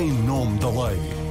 em nome da lei.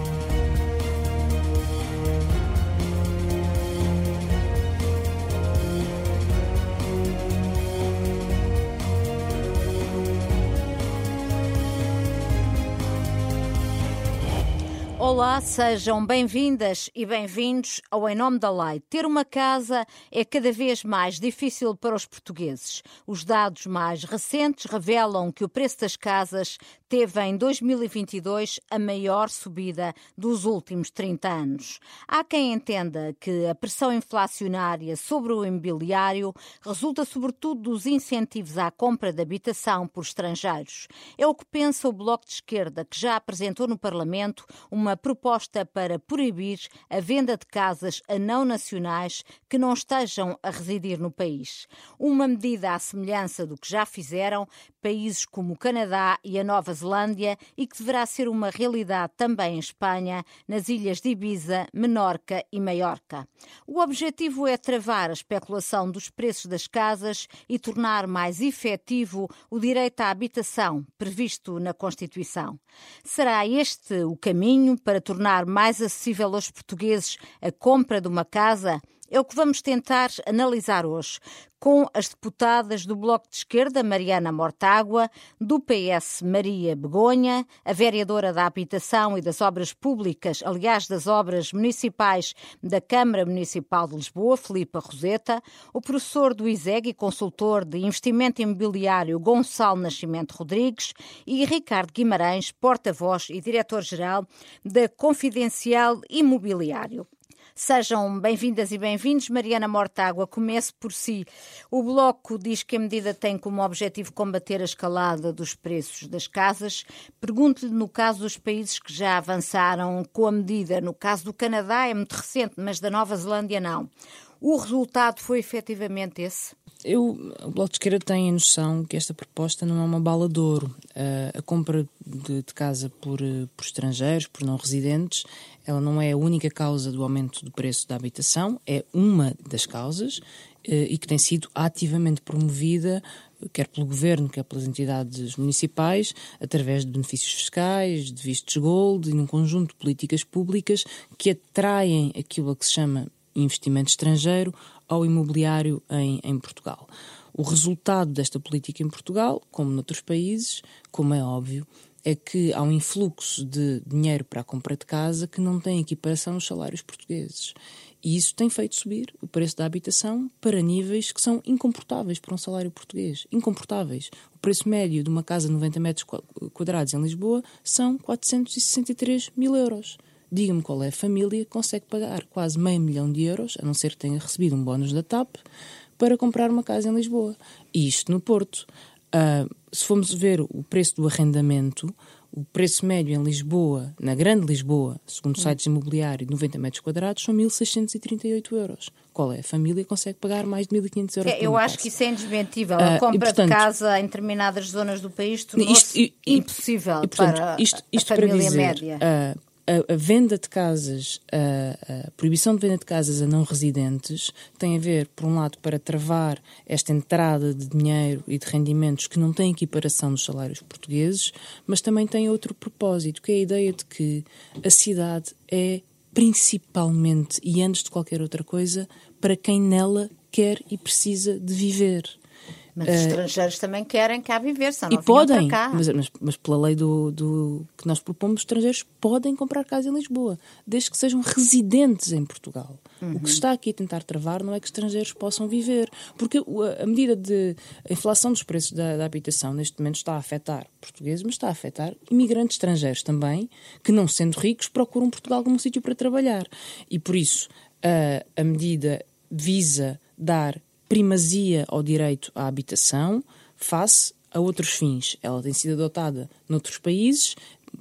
Olá, sejam bem-vindas e bem-vindos ao Em Nome da Lei. Ter uma casa é cada vez mais difícil para os portugueses. Os dados mais recentes revelam que o preço das casas teve em 2022 a maior subida dos últimos 30 anos. Há quem entenda que a pressão inflacionária sobre o imobiliário resulta sobretudo dos incentivos à compra de habitação por estrangeiros. É o que pensa o Bloco de Esquerda, que já apresentou no Parlamento uma proposta para proibir a venda de casas a não nacionais que não estejam a residir no país. Uma medida à semelhança do que já fizeram países como o Canadá e a Nova Zelândia e que deverá ser uma realidade também em Espanha, nas ilhas de Ibiza, Menorca e Maiorca. O objetivo é travar a especulação dos preços das casas e tornar mais efetivo o direito à habitação previsto na Constituição. Será este o caminho para tornar mais acessível aos portugueses a compra de uma casa? É o que vamos tentar analisar hoje com as deputadas do Bloco de Esquerda, Mariana Mortágua, do PS, Maria Begonha, a vereadora da Habitação e das Obras Públicas, aliás, das Obras Municipais da Câmara Municipal de Lisboa, Filipa Roseta, o professor do ISEG e consultor de investimento imobiliário, Gonçalo Nascimento Rodrigues, e Ricardo Guimarães, porta-voz e diretor-geral da Confidencial Imobiliário. Sejam bem-vindas e bem-vindos. Mariana Mortágua, comece por si. O Bloco diz que a medida tem como objetivo combater a escalada dos preços das casas. Pergunto-lhe, no caso dos países que já avançaram com a medida, no caso do Canadá é muito recente, mas da Nova Zelândia não. O resultado foi efetivamente esse? Eu, o Bloco de Esquerda tem a noção que esta proposta não é uma bala de ouro. Uh, a compra de, de casa por, uh, por, estrangeiros, por não residentes, ela não é a única causa do aumento do preço da habitação, é uma das causas uh, e que tem sido ativamente promovida quer pelo governo, quer pelas entidades municipais, através de benefícios fiscais, de vistos gold e num conjunto de políticas públicas que atraem aquilo a que se chama investimento estrangeiro ao imobiliário em, em Portugal. O resultado desta política em Portugal, como noutros países, como é óbvio, é que há um influxo de dinheiro para a compra de casa que não tem equiparação nos salários portugueses. E isso tem feito subir o preço da habitação para níveis que são incomportáveis para um salário português. Incomportáveis. O preço médio de uma casa de 90 metros quadrados em Lisboa são 463 mil euros. Diga-me qual é a família que consegue pagar quase meio milhão de euros, a não ser que tenha recebido um bónus da TAP, para comprar uma casa em Lisboa. E isto no Porto. Uh, se formos ver o preço do arrendamento, o preço médio em Lisboa, na Grande Lisboa, segundo sites imobiliários, 90 metros quadrados, são 1.638 euros. Qual é a família que consegue pagar mais de 1.500 euros? É, eu acho casa? que isso é indesmentível. A uh, compra e, portanto, de casa em determinadas zonas do país tornou-se impossível e, portanto, para isto, isto a família dizer, média. Uh, a, a, venda de casas, a, a, proibição de venda de casas a não residentes tem a ver, por um lado, para travar esta entrada de dinheiro e de rendimentos que não têm equiparação nos salários portugueses, mas também tem outro propósito, que é a ideia de que a cidade é principalmente e antes de qualquer outra coisa para quem nela quer e precisa de viver. Mas os uh, estrangeiros também querem cá viver, só não e podem, mas, mas, mas, pela lei do, do, que nós propomos, os estrangeiros podem comprar casa em Lisboa, desde que sejam residentes em Portugal. Uhum. O que se uhum. está aqui a tentar travar não é que estrangeiros possam viver, porque a, a medida de a inflação dos preços da, da, habitação neste momento está a afetar portugueses, mas está a afetar imigrantes estrangeiros também, que não sendo ricos procuram Portugal como um sítio para trabalhar. E por isso a, a medida visa dar primazia ao direito à habitação face a outros fins. Ela tem sido adotada noutros países,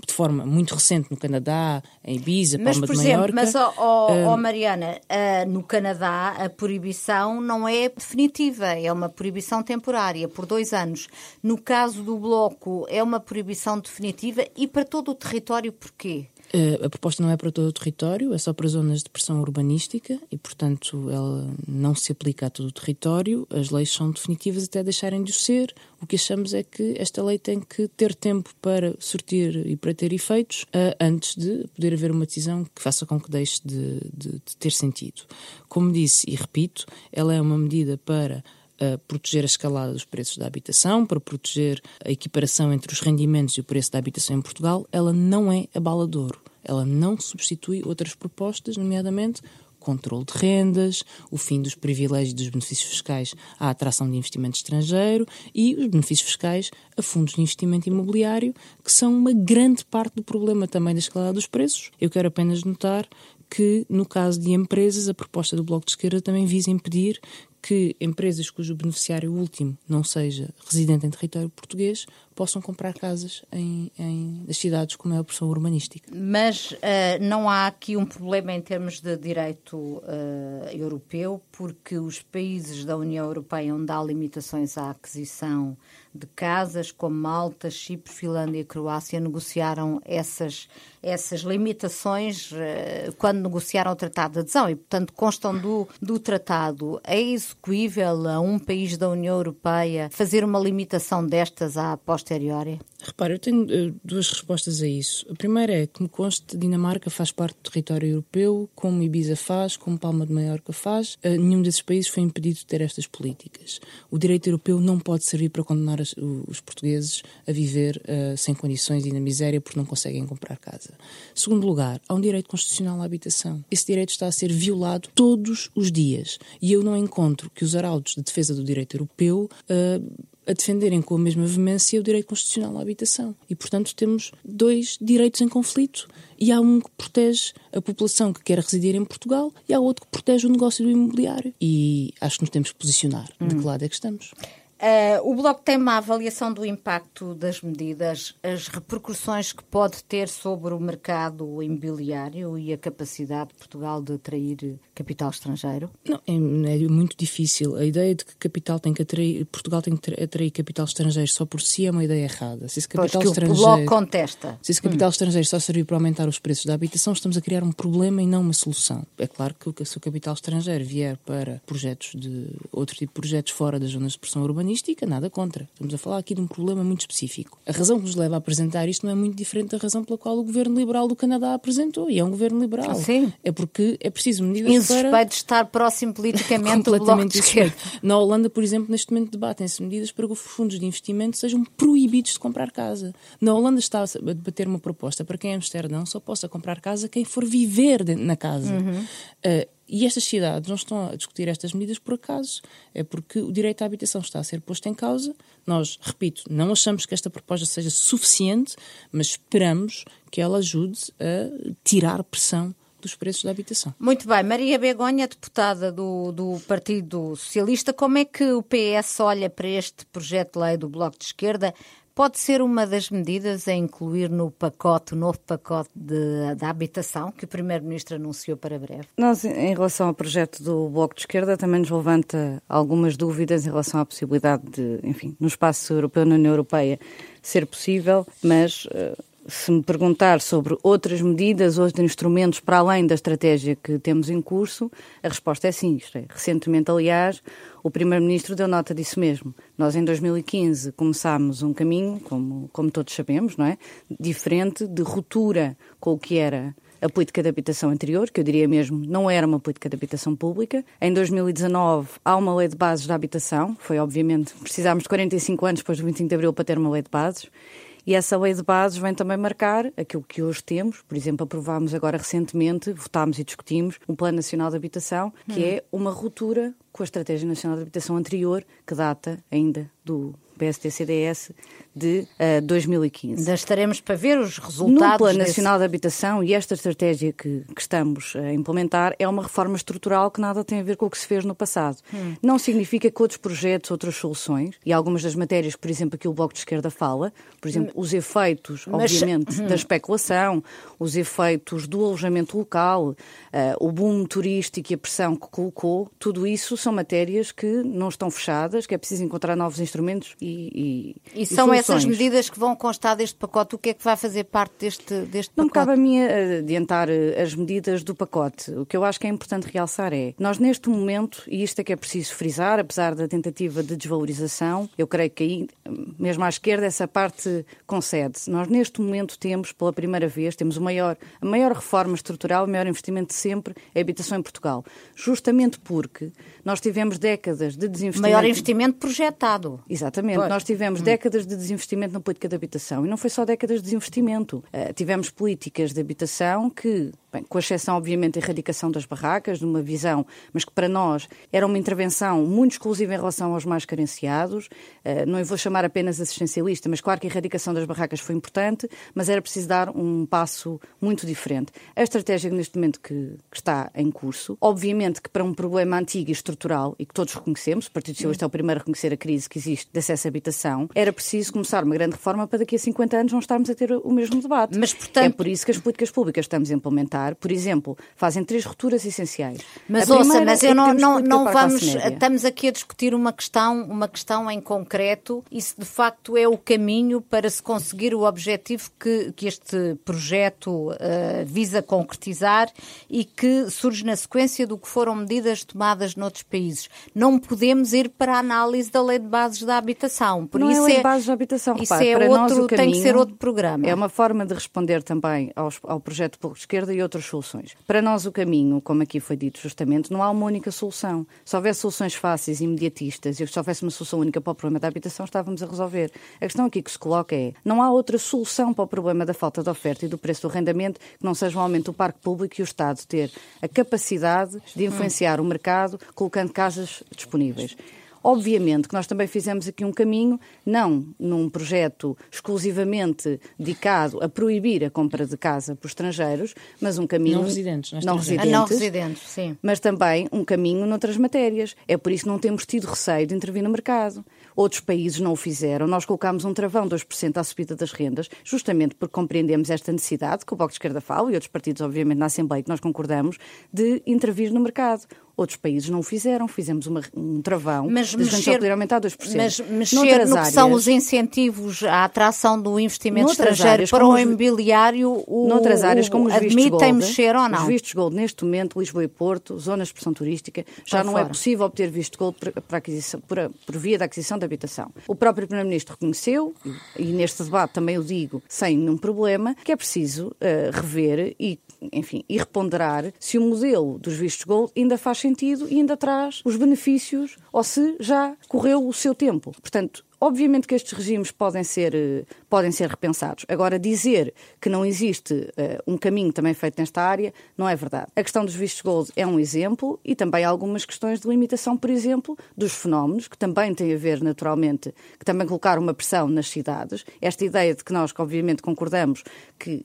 de forma muito recente no Canadá, em Ibiza, mas, Palma por de Maiorca. Mas, oh, oh, oh Mariana, uh, no Canadá a proibição não é definitiva, é uma proibição temporária, por dois anos. No caso do Bloco, é uma proibição definitiva e para todo o território, porquê? Uh, a proposta não é para todo o território, é só para zonas de pressão urbanística e, portanto, ela não se aplica a todo o território. As leis são definitivas até deixarem de ser. O que achamos é que esta lei tem que ter tempo para sortir e para ter efeitos uh, antes de poder haver uma decisão que faça com que deixe de, de, de ter sentido. Como disse e repito, ela é uma medida para uh, proteger a escalada dos preços da habitação, para proteger a equiparação entre os rendimentos e o preço da habitação em Portugal. Ela não é a bala de ouro. Ela não substitui outras propostas, nomeadamente controle de rendas, o fim dos privilégios dos benefícios fiscais à atração de investimento estrangeiro e os benefícios fiscais a fundos de investimento imobiliário, que são uma grande parte do problema também da escalada dos preços. Eu quero apenas notar que, no caso de empresas, a proposta do Bloco de Esquerda também visa impedir que empresas cujo beneficiário último não seja residente em território português possam comprar casas em, em nas cidades com maior pressão urbanística. Mas uh, não há aqui um problema em termos de direito uh, europeu, porque os países da União Europeia onde há limitações à aquisição de casas, como Malta, Chipre, Finlândia e Croácia, negociaram essas, essas limitações uh, quando negociaram o Tratado de Adesão e, portanto, constam do, do tratado. É execuível a um país da União Europeia fazer uma limitação destas à posteriori? Repare, eu tenho uh, duas respostas a isso. A primeira é que me conste Dinamarca faz parte do território europeu, como Ibiza faz, como Palma de Maiorca faz. Uh, nenhum desses países foi impedido de ter estas políticas. O direito europeu não pode servir para condenar as, os portugueses a viver uh, sem condições e na miséria porque não conseguem comprar casa. Segundo lugar, há um direito constitucional à habitação. Esse direito está a ser violado todos os dias. E eu não encontro que os arautos de defesa do direito europeu a defenderem com a mesma veemência o direito constitucional à habitação. E, portanto, temos dois direitos em conflito. E há um que protege a população que quer residir em Portugal e há outro que protege o negócio do imobiliário. E acho que nos temos que posicionar hum. de que lado é que estamos. Uh, o Bloco tem uma avaliação do impacto das medidas, as repercussões que pode ter sobre o mercado imobiliário e a capacidade de Portugal de atrair capital estrangeiro? Não, é, é muito difícil. A ideia de que capital tem que atrair, Portugal tem que atrair capital estrangeiro só por si é uma ideia errada. Se esse capital pois estrangeiro, o Bloco contesta. Se esse capital hum. estrangeiro só servir para aumentar os preços da habitação, estamos a criar um problema e não uma solução. É claro que se o capital estrangeiro vier para projetos de outro tipo de projetos fora das zonas de pressão urbanística, urbanística, nada contra. Estamos a falar aqui de um problema muito específico. A razão que nos leva a apresentar isto não é muito diferente da razão pela qual o governo liberal do Canadá apresentou, e é um governo liberal. Sim. É porque é preciso medidas Insuspeito para... de estar próximo politicamente do Bloco de Esquerda. Na Holanda, por exemplo, neste momento debatem-se medidas para que os fundos de investimento sejam proibidos de comprar casa. Na Holanda está a debater uma proposta para quem é Amsterdão só possa comprar casa quem for viver na casa. Uhum. Uh, e estas cidades não estão a discutir estas medidas por acaso, é porque o direito à habitação está a ser posto em causa. Nós, repito, não achamos que esta proposta seja suficiente, mas esperamos que ela ajude a tirar pressão dos preços da habitação. Muito bem. Maria Begonha, deputada do, do Partido Socialista, como é que o PS olha para este projeto de lei do Bloco de Esquerda? Pode ser uma das medidas a incluir no pacote, o novo pacote da habitação que o Primeiro-Ministro anunciou para breve? Nós, em relação ao projeto do Bloco de Esquerda, também nos levanta algumas dúvidas em relação à possibilidade de, enfim, no espaço europeu, na União Europeia, ser possível, mas. Uh, se me perguntar sobre outras medidas, outros instrumentos para além da estratégia que temos em curso, a resposta é sim. É. Recentemente, aliás, o Primeiro-Ministro deu nota disso mesmo. Nós, em 2015, começámos um caminho, como, como todos sabemos, não é? diferente de ruptura com o que era a política de habitação anterior, que eu diria mesmo não era uma política de habitação pública. Em 2019 há uma lei de bases da habitação, foi obviamente, precisámos de 45 anos depois do 25 de Abril para ter uma lei de bases, e essa lei de bases vem também marcar aquilo que hoje temos. Por exemplo, aprovámos agora recentemente, votámos e discutimos o Plano Nacional de Habitação, que hum. é uma ruptura com a Estratégia Nacional de Habitação anterior, que data ainda do PSD-CDS de uh, eh, 2015. Ainda estaremos para ver os resultados. No Plano desse... Nacional de Habitação e esta estratégia que, que, estamos a implementar é uma reforma estrutural que nada tem a ver com o que se fez no passado. Hum. Não significa que outros projetos, outras soluções, e algumas das matérias, por exemplo, que o Bloco de Esquerda fala, por exemplo, os efeitos, Mas... obviamente, hum. da especulação, os efeitos do alojamento local, uh, o boom turístico e a pressão que colocou, tudo isso são matérias que não estão fechadas, que é preciso encontrar novos instrumentos e. E, e são essas medidas que vão constar deste pacote. O que é que vai fazer parte deste, deste não pacote? Não me cabe a mim adiantar as medidas do pacote. O que eu acho que é importante realçar é nós, neste momento, e isto é que é preciso frisar, apesar da tentativa de desvalorização, eu creio que aí, mesmo à esquerda, essa parte concede-se. Nós, neste momento, temos, pela primeira vez, temos o maior, a maior reforma estrutural, o maior investimento de sempre, a habitação em Portugal. Justamente porque nós tivemos décadas de desinvestimento. Maior investimento projetado. Exatamente. Pois. Nós tivemos hum. décadas de desinvestimento na política de habitação. E não foi só décadas de desinvestimento. Uh, tivemos políticas de habitação que, bem, com exceção, obviamente, da erradicação das barracas, de uma visão, mas que para nós era uma intervenção muito exclusiva em relação aos mais carenciados. Uh, não vou chamar apenas assistencialista, mas claro que a erradicação das barracas foi importante, mas era preciso dar um passo muito diferente. A estratégia neste momento que, que está em curso, obviamente que para um problema antigo e estrutural e que todos reconhecemos, o Partido Socialista é o primeiro a reconhecer a crise que existe de acesso à habitação, era preciso começar uma grande reforma para daqui a 50 anos não estarmos a ter o mesmo debate. Mas, portanto... É por isso que as políticas públicas estamos a implementar, por exemplo, fazem três rupturas essenciais. Mas ouça, mas eu é não, não, não vamos, estamos aqui a discutir uma questão, uma questão em concreto e se de facto é o caminho para se conseguir o objetivo que, que este projeto uh, visa concretizar e que surge na sequência do que foram medidas tomadas noutros outros países. Não podemos ir para a análise da lei de bases da habitação. Por não é isso é lei de bases da habitação. Isso Repare, é para outro, nós, tem que ser outro programa. É uma forma de responder também aos, ao projeto de Esquerda e outras soluções. Para nós o caminho, como aqui foi dito justamente, não há uma única solução. Se houvesse soluções fáceis e imediatistas e se houvesse uma solução única para o problema da habitação, estávamos a resolver. A questão aqui que se coloca é, não há outra solução para o problema da falta de oferta e do preço do arrendamento que não seja o aumento do parque público e o Estado ter a capacidade de influenciar o mercado, colocando casas disponíveis. Obviamente que nós também fizemos aqui um caminho, não num projeto exclusivamente dedicado a proibir a compra de casa por estrangeiros, mas um caminho. Não residentes, não residentes, não residentes sim. Mas também um caminho noutras matérias. É por isso que não temos tido receio de intervir no mercado. Outros países não o fizeram. Nós colocámos um travão de 2% à subida das rendas, justamente porque compreendemos esta necessidade, que o Bloco de Esquerda fala e outros partidos, obviamente, na Assembleia, que nós concordamos, de intervir no mercado. Outros países não o fizeram, fizemos uma, um travão mas de mexer, poder aumentar 2%. Mas mexer no que são os incentivos à atração do investimento estrangeiro áreas, para o imobiliário, o, noutras áreas, como os admitem gold, mexer ou não? Os vistos gold, neste momento, Lisboa e Porto, zonas de expressão turística, já não é fora. é possível obter visto gold por, por, por, via da aquisição de habitação. O próprio Primeiro-Ministro reconheceu, e, e neste debate também o digo sem nenhum problema, que é preciso uh, rever e enfim, e reponderar se o modelo dos vistos gold ainda faz sentido e ainda traz os benefícios ou se já correu o seu tempo. Portanto, Obviamente que estes regimes podem ser, eh, podem ser repensados. Agora, dizer que não existe uh, um caminho também feito nesta área não é verdade. A questão dos vistos gold é um exemplo e também algumas questões de limitação, por exemplo, dos fenómenos, que também têm a ver, naturalmente, que também colocaram uma pressão nas cidades. Esta ideia de que nós, obviamente concordamos que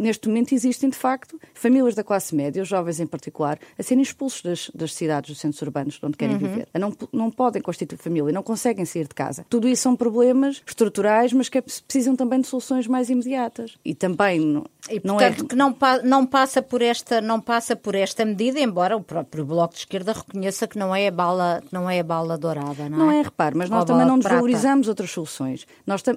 neste momento existem, de facto, famílias da classe média, os jovens em particular, a serem expulsos das, das cidades, dos centros urbanos onde querem uhum. viver. Não, não podem constituir família, não conseguem sair de casa. Tudo isso são problemas estruturais, mas que é, precisam também de soluções mais imediatas. E também não, e, não portanto, é... que não, não, passa por esta, não passa por esta medida, embora o próprio Bloco de Esquerda reconheça que não é a bala, não é a bala dourada, não é? Não é, repare, mas nós Ou também não desvalorizamos outras soluções. Nós uh,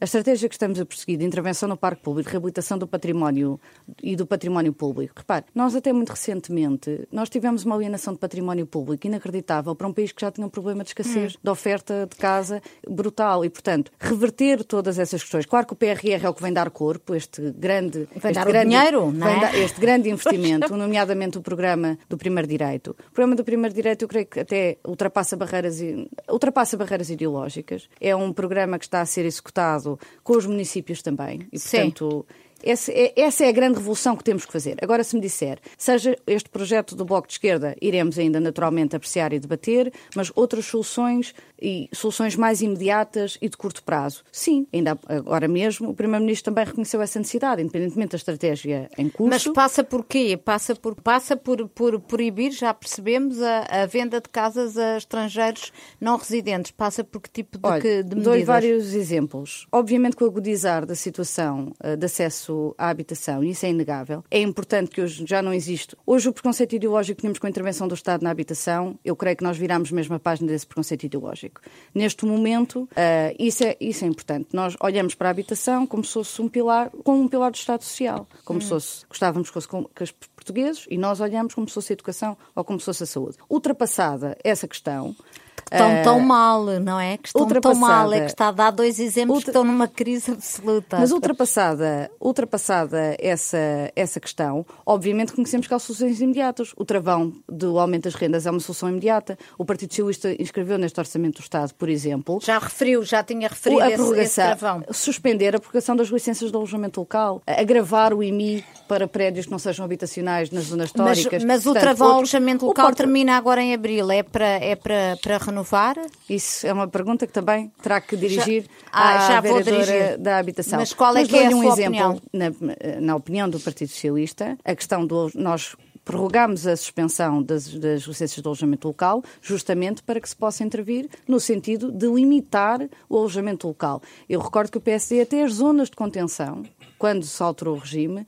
a estratégia que estamos a prosseguir de intervenção no parque público, reabilitação do património e do património público, repare, nós até muito recentemente, nós tivemos uma alienação de património público inacreditável para um país que já tinha um problema de escassez hum. de oferta de casa brutal e, portanto, reverter todas essas questões. Claro que o PRR é o que vem dar corpo, este grande... Vem este dar grande, dinheiro, não é? Dar, este grande investimento, nomeadamente o programa do primeiro direito. O programa do primeiro direito, eu creio que até ultrapassa barreiras, ultrapassa barreiras ideológicas. É um programa que está a ser executado com os municípios também. E, portanto, Sim. Essa é, essa é a grande revolução que temos que fazer. Agora, se me disser, seja este projeto do Bloco de Esquerda, iremos ainda naturalmente apreciar e debater, mas outras soluções e soluções mais imediatas e de curto prazo. Sim, ainda agora mesmo o Primeiro-Ministro também reconheceu essa necessidade, independentemente da estratégia em curso. Mas passa por quê? Passa por, passa por, por proibir, já percebemos, a, a venda de casas a estrangeiros não residentes. Passa por que tipo de, Olha, que, de medidas? Dou vários exemplos. Obviamente que o agudizar da situação uh, de acesso à habitação, e isso é inegável. É importante que hoje já não existe. Hoje o preconceito ideológico que tínhamos com a intervenção do Estado na habitação, eu creio que nós viramos mesmo a página desse preconceito ideológico. Neste momento, uh, isso, é, isso é importante. Nós olhamos para a habitação como se fosse um pilar, como um pilar do Estado Social, como hum. se fosse, gostávamos que, fosse, que os portugueses, e nós olhamos como se fosse a educação ou como se fosse a saúde. Ultrapassada essa questão, que estão tão eh, mal, não é? Que estão tão mal. É que está a dar dois exemplos ultra... que estão numa crise absoluta. Mas ultrapassada, ultrapassada essa, essa questão, obviamente conhecemos que há soluções imediatas. O travão do aumento das rendas é uma solução imediata. O Partido Socialista inscreveu neste Orçamento do Estado, por exemplo. Já referiu, já tinha referido a esse, esse travão. Suspender a prorrogação das licenças de alojamento local, agravar o IMI para prédios que não sejam habitacionais nas zonas históricas. Mas, mas Portanto, o travão outro, alojamento local porta... termina agora em abril. É para, é para, para renovar? Isso é uma pergunta que também terá que dirigir já, ah, à já vereadora da habitação. Mas qual é Mas que é a um sua exemplo, opinião? Na, na opinião do Partido Socialista, a questão do nós prorrogámos a suspensão das, das licenças de alojamento local justamente para que se possa intervir no sentido de limitar o alojamento local. Eu recordo que o PSD até as zonas de contenção, quando se alterou o regime,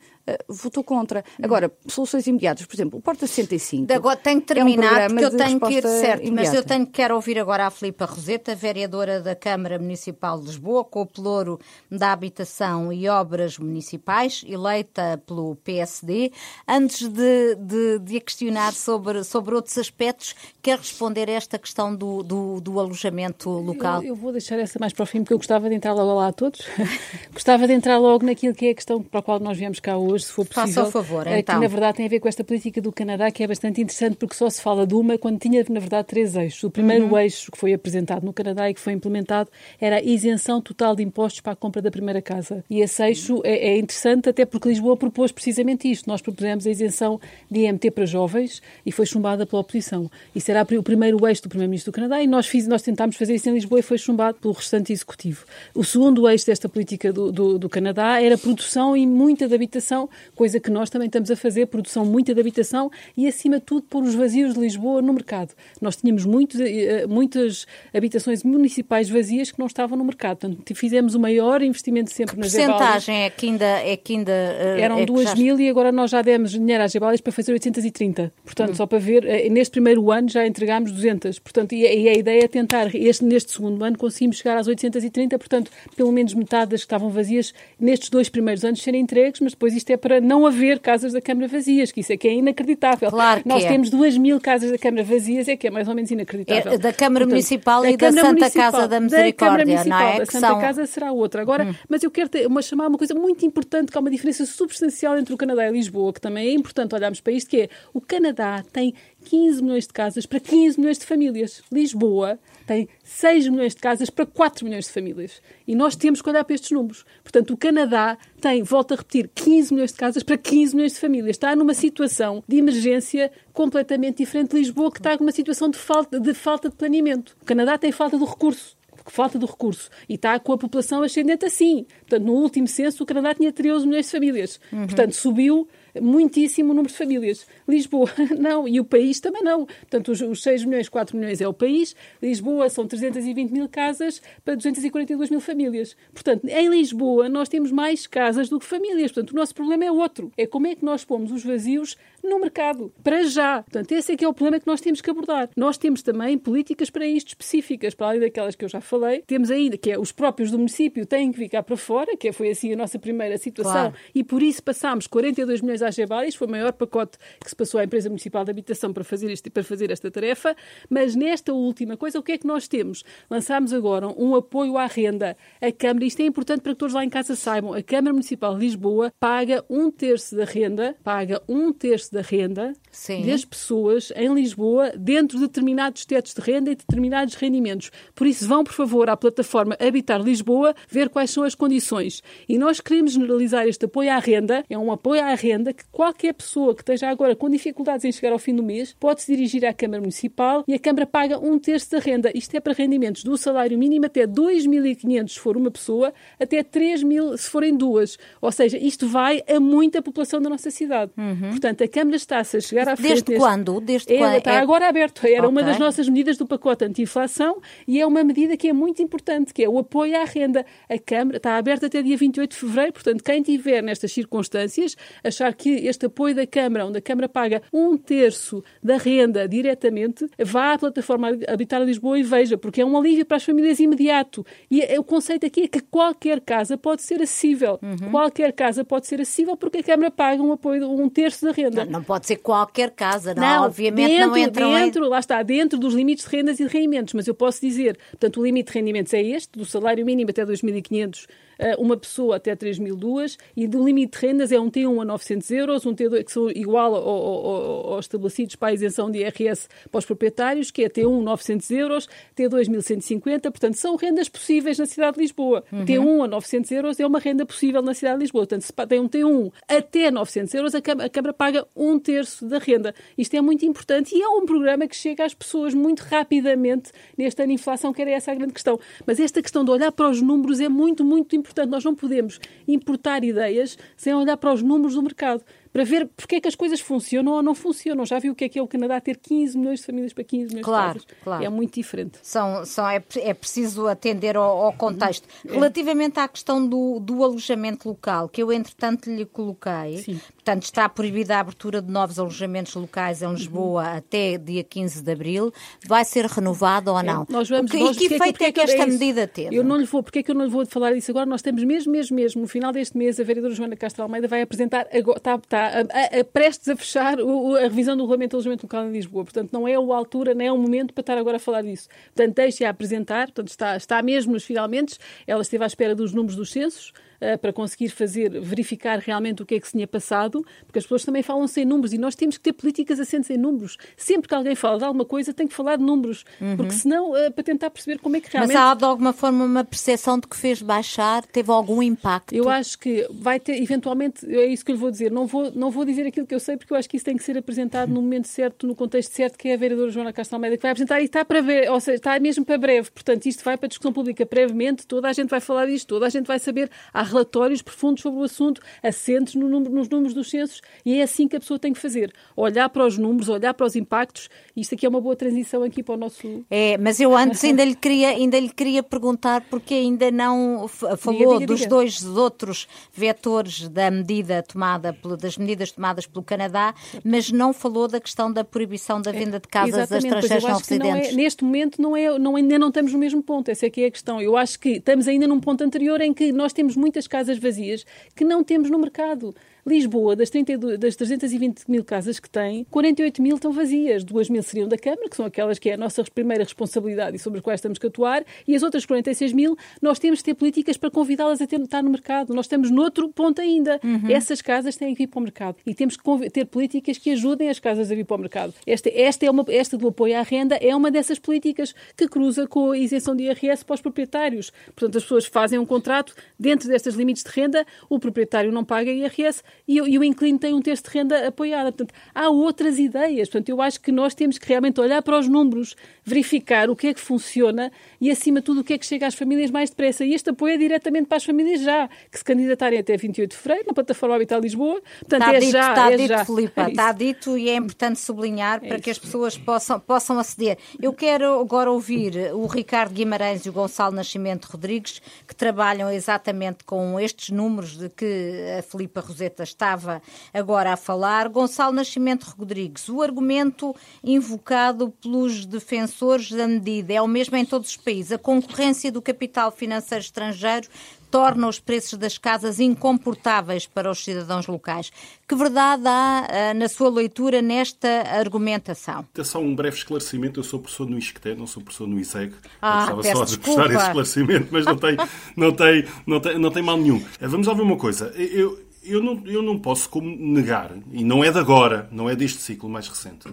votou contra. Agora, soluções imediatas, por exemplo, o Porta 65. agora tenho que terminar, é um porque eu tenho que ir certo, imediata. mas eu tenho que quero ouvir agora a Filipa Roseta, vereadora da Câmara Municipal de Lisboa, com o pelouro da Habitação e Obras Municipais, eleita pelo PSD. Antes de, de, de a questionar sobre, sobre outros aspectos, quer responder a esta questão do, do, do alojamento local? Eu, eu, vou deixar essa mais para o fim, porque eu gostava de entrar logo lá a todos. gostava de entrar logo naquilo que é a questão para a qual nós viemos cá hoje hoje, se for possível. Faça o favor, então. Que na verdade tem a ver com esta política do Canadá, que é bastante interessante, porque só se fala de uma quando tinha, na verdade, três eixos. O primeiro uhum. eixo que foi apresentado no Canadá e que foi implementado era a isenção total de impostos para a compra da primeira casa. E esse eixo é, é interessante até porque Lisboa propôs precisamente isto. Nós propusemos a isenção de IMT para jovens e foi chumbada pela oposição. Isso era o primeiro eixo do Primeiro-Ministro do Canadá e nós, fiz, nós tentámos fazer isso em Lisboa e foi chumbado pelo restante executivo. O segundo eixo desta política do, do, do Canadá era produção e muita de habitação, coisa que nós também estamos a fazer produção muita de habitação e, acima de tudo, pôr os vazios de Lisboa no mercado. Nós tínhamos muito, eh, muitas habitações municipais vazias que não estavam no mercado. Portanto, fizemos o maior investimento sempre nas Gebalis. porcentagem é que ainda... É que ainda uh, Eram é 2 já... mil e agora nós já demos dinheiro às Gebalis para fazer 830. Portanto, hum. só para ver, eh, neste primeiro ano já entregámos 200. Portanto, e, e a ideia é tentar, este, neste segundo ano, conseguimos chegar às 830, portanto, pelo menos metade das que estavam vazias nestes dois primeiros anos serem entregues, mas depois isto é para não haver casas da Câmara vazias, que isso é que é inacreditável. Claro que Nós é. temos duas mil casas da Câmara vazias, é que é mais ou menos inacreditável. É da Câmara Portanto, Municipal da e da Câmara Santa Municipal, Casa da Misericórdia, da Câmara não é? Da Santa são... Casa será outra. Agora, hum. mas eu quero ter, uma, chamar uma coisa muito importante, que há uma diferença substancial entre o Canadá e Lisboa, que também é importante olharmos para isto, que é o Canadá tem 15 milhões de casas para 15 milhões de famílias. Lisboa tem 6 milhões de casas para 4 milhões de famílias. E nós temos que olhar para estes números. Portanto, o Canadá tem, volto a repetir, 15 milhões de casas para 15 milhões de famílias. Está numa situação de emergência completamente diferente de Lisboa, que está numa situação de falta de, falta de planeamento. O Canadá tem falta de recurso falta do recurso. E está com a população ascendente assim. Portanto, no último censo, o Canadá tinha 13 milhões de famílias. Uhum. Portanto, subiu muitíssimo o número de famílias. Lisboa, não, e o país também não. Portanto, os, os 6 milhões, 4 milhões é o país. Lisboa são 320 mil casas para 242 mil famílias. Portanto, em Lisboa nós temos mais casas do que famílias. Portanto, o nosso problema é outro. É como é que nós pomos os vazios no mercado, para já. Portanto, esse é que é o problema que nós temos que abordar. Nós temos também políticas para isto específicas, para além daquelas que eu já falei. Temos ainda, que é os próprios do município têm que ficar para fora, que foi assim a nossa primeira situação, claro. e por isso passámos 42 milhões à Gebalis, foi o maior pacote que se passou à empresa municipal de habitação para fazer, este, para fazer esta tarefa, mas nesta última coisa, o que é que nós temos? Lançámos agora um apoio à renda. A Câmara, isto é importante para que todos lá em casa saibam, a Câmara Municipal de Lisboa paga um terço da renda, paga um terço da renda Sim. das pessoas em Lisboa dentro de determinados tetos de renda e determinados rendimentos. Por isso, vão, por favor, à plataforma Habitar Lisboa ver quais são as condições. E nós queremos generalizar este apoio à renda, é um apoio à renda que qualquer pessoa que esteja agora com dificuldades em chegar ao fim do mês pode se dirigir à Câmara Municipal e a Câmara paga um terço da renda. Isto é para rendimentos do salário mínimo até 2.500 se for uma pessoa, até 3.000 se forem duas. Ou seja, isto vai a muita população da nossa cidade. Uhum. Portanto, a Câmara está-se a chegar à frente... Desde neste... quando? Desde é, quando? Está é... agora aberto. Era okay. uma das nossas medidas do pacote anti-inflação e é uma medida que é muito importante, que é o apoio à renda. A Câmara está aberta até dia 28 de fevereiro, portanto, quem tiver nestas circunstâncias, achar que este apoio da Câmara, onde a Câmara paga um terço da renda diretamente, vá à plataforma Habitar Lisboa e veja, porque é um alívio para as famílias imediato. E o conceito aqui é que qualquer casa pode ser acessível. Uhum. Qualquer casa pode ser acessível porque a Câmara paga um apoio, um terço da renda. Não, não pode ser qualquer casa, não. não obviamente dentro, não entram dentro, em... lá está, dentro dos limites de rendas e de rendimentos. Mas eu posso dizer, portanto, o limite de rendimentos é este, do salário mínimo até 2.500 eh, uma pessoa até 3 mil duas e do limite de rendas é um T1 a 900 euros, um T2 que são igual ao, ao, aos estabelecidos para a isenção de IRS para os proprietários, que é T1 900 euros, T2 1150, portanto são rendas possíveis na cidade de Lisboa. Uhum. T1 a 900 euros é uma renda possível na cidade de Lisboa. Portanto, se tem um T1 até 900 euros, a Câmara, a Câmara paga um terço da renda. Isto é muito importante e é um programa que chega às pessoas muito rapidamente neste ano de inflação, que era essa a grande questão. Mas esta questão de olhar para os números é muito, muito importante Portanto, nós não podemos importar ideias sem olhar para os números do mercado para ver porque é que as coisas funcionam ou não funcionam. Já viu o que é que é o Canadá ter 15 milhões de famílias para 15 milhões claro, de casas? Claro. É muito diferente. São, são, é, é preciso atender ao, ao contexto. É. Relativamente à questão do, do alojamento local, que eu entretanto lhe coloquei, Sim. Portanto está proibida a abertura de novos alojamentos locais em Lisboa uhum. até dia 15 de abril. Vai ser renovado ou é, não? É, nós vamos, que, nós, e que efeito é que, esta é medida teve? Eu não lhe vou, porque é que eu não lhe vou falar disso agora? Nós temos mesmo, mesmo, mesmo, no final deste mês, a vereadora Joana Castro Almeida vai apresentar, agora, está, está a, a, a prestes a fechar o, a revisão do Regulamento de Alojamento Local em Lisboa. Portanto, não é a altura, nem é o momento para estar agora a falar disso. Portanto, deixe-a apresentar, portanto, está, está mesmo nos finalmente. Ela esteve à espera dos números dos censos. Eh, para conseguir fazer, verificar realmente o que é que se tinha passado, porque as pessoas também falam sem números e nós temos que ter políticas assentes em números. Sempre que alguém fala de alguma coisa, tem que falar de números, uhum. porque senão, uh, para tentar perceber como é que realmente. Mas há de alguma forma uma percepção de que fez baixar, teve algum impacto? Eu acho que vai ter, eventualmente, é isso que eu lhe vou dizer. Não vou, não vou dizer aquilo que eu sei, porque eu acho que isso tem que ser apresentado no momento certo, no contexto certo, que é a vereadora Joana Castro Almeida que vai apresentar e está para ver, ou seja, está mesmo para breve. Portanto, isto vai para a discussão pública brevemente, toda a gente vai falar disto, toda a gente vai saber. Há relatórios profundos sobre o assunto, assentes no número, nos números dos censos, e é assim que a pessoa tem que fazer. Olhar para os números, olhar para os impactos. Isto aqui é uma boa transição aqui para o nosso. É, mas eu antes ainda lhe queria, ainda lhe queria perguntar porque ainda não falou diga, diga, dos diga. dois outros vetores da medida tomada, das medidas tomadas pelo Canadá, mas não falou da questão da proibição da venda de casas a estrangeiros não residentes. Não é, neste momento não é, não, ainda não estamos no mesmo ponto, essa é que é a questão. Eu acho que estamos ainda num ponto anterior em que nós temos muitas casas vazias que não temos no mercado. Lisboa, das, 32, das 320 mil casas que tem, 48 mil estão vazias. 2 mil seriam da Câmara, que são aquelas que é a nossa primeira responsabilidade e sobre as quais temos que atuar, e as outras 46 mil, nós temos que ter políticas para convidá-las a ter, estar no mercado. Nós estamos noutro ponto ainda. Uhum. Essas casas têm que vir para o mercado e temos que ter políticas que ajudem as casas a vir para o mercado. Esta, esta, é uma, esta do apoio à renda é uma dessas políticas que cruza com a isenção de IRS para os proprietários. Portanto, as pessoas fazem um contrato dentro destes limites de renda, o proprietário não paga IRS e, e o inquilino tem um texto de renda apoiado. Portanto, há outras ideias. Portanto, eu acho que nós temos que realmente olhar para os números, verificar o que é que funciona e, acima de tudo, o que é que chega às famílias mais depressa. E este apoio é diretamente para as famílias já, que se candidatarem até 28 de fevereiro na plataforma Habitat Lisboa. Portanto, está é dito, já. Está é dito, já. Filipa, é está dito e é importante sublinhar é para que as pessoas possam, possam aceder. Eu quero agora ouvir o Ricardo Guimarães e o Gonçalo Nascimento Rodrigues, que trabalham exatamente com estes números de que a Filipa Roseta estava agora a falar. Gonçalo Nascimento Rodrigues, o argumento invocado pelos defensores da medida é o mesmo em todos os países. A concorrência do capital financeiro estrangeiro torna os preços das casas incomportáveis para os cidadãos locais. Que verdade há, eh, na sua leitura, nesta argumentação? Só um breve esclarecimento. Eu sou professor no ISCTE, não sou professor no ISEG. Ah, eu estava só a prestar esse esclarecimento, mas não tem, não, tem, não, tem, não tem mal nenhum. Eh, vamos lá ver uma coisa. Eu, eu não, eu não posso como negar, e não é de agora, não é deste ciclo mais recente,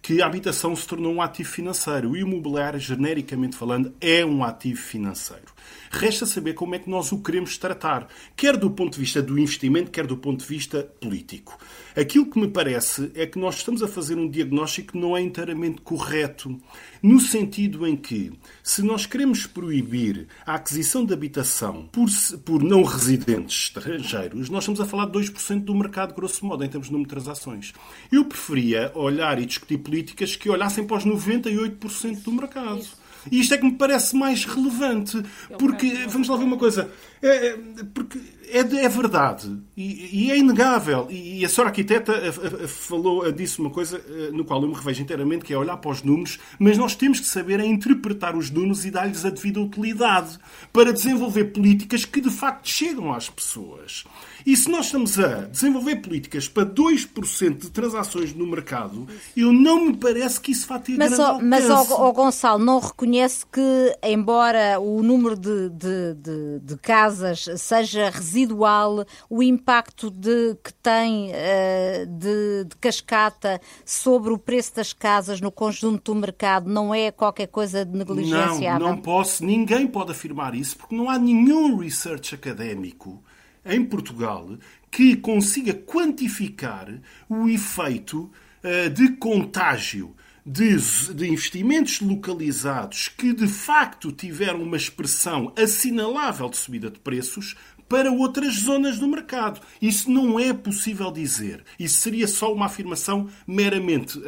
que a habitação se tornou um ativo financeiro. O imobiliário, genericamente falando, é um ativo financeiro. Resta saber como é que nós o queremos tratar, quer do ponto de vista do investimento, quer do ponto de vista político. Aquilo que me parece é que nós estamos a fazer um diagnóstico que não é inteiramente correto, no sentido em que, se nós queremos proibir a aquisição de habitação por, por não residentes estrangeiros, nós estamos a falar de 2% do mercado, grosso modo, em termos de número de transações. Eu preferia olhar e discutir políticas que olhassem para os 98% do mercado. E isto é que me parece mais relevante. Porque, vamos lá ver uma coisa. É, é, porque é, é verdade. E, e, é inegável. E, a senhora arquiteta eh, eh, falou, eh, disse uma coisa no qual eu me revejo inteiramente, que é olhar para os números, mas nós temos que saber interpretar os números e dar-lhes a devida utilidade para desenvolver políticas que de facto chegam às pessoas. E se nós estamos a desenvolver políticas para 2% de transações no mercado, eu não me parece que isso vá ter mas, grande Mas, ó, Gonçalo, não reconhece que, embora o número de, de, de, de casas seja residual, o impacto de, que tem uh, de, de cascata sobre o preço das casas no conjunto do mercado não é qualquer coisa de negligenciável? Não, não posso. Ninguém pode afirmar isso, porque não há nenhum research académico em Portugal que consiga quantificar o efeito uh, de contágio de, de, investimentos localizados que de facto tiveram uma expressão assinalável de subida de preços para outras zonas do mercado. Isso não é possível dizer. Isso seria só uma afirmação meramente uh, uh,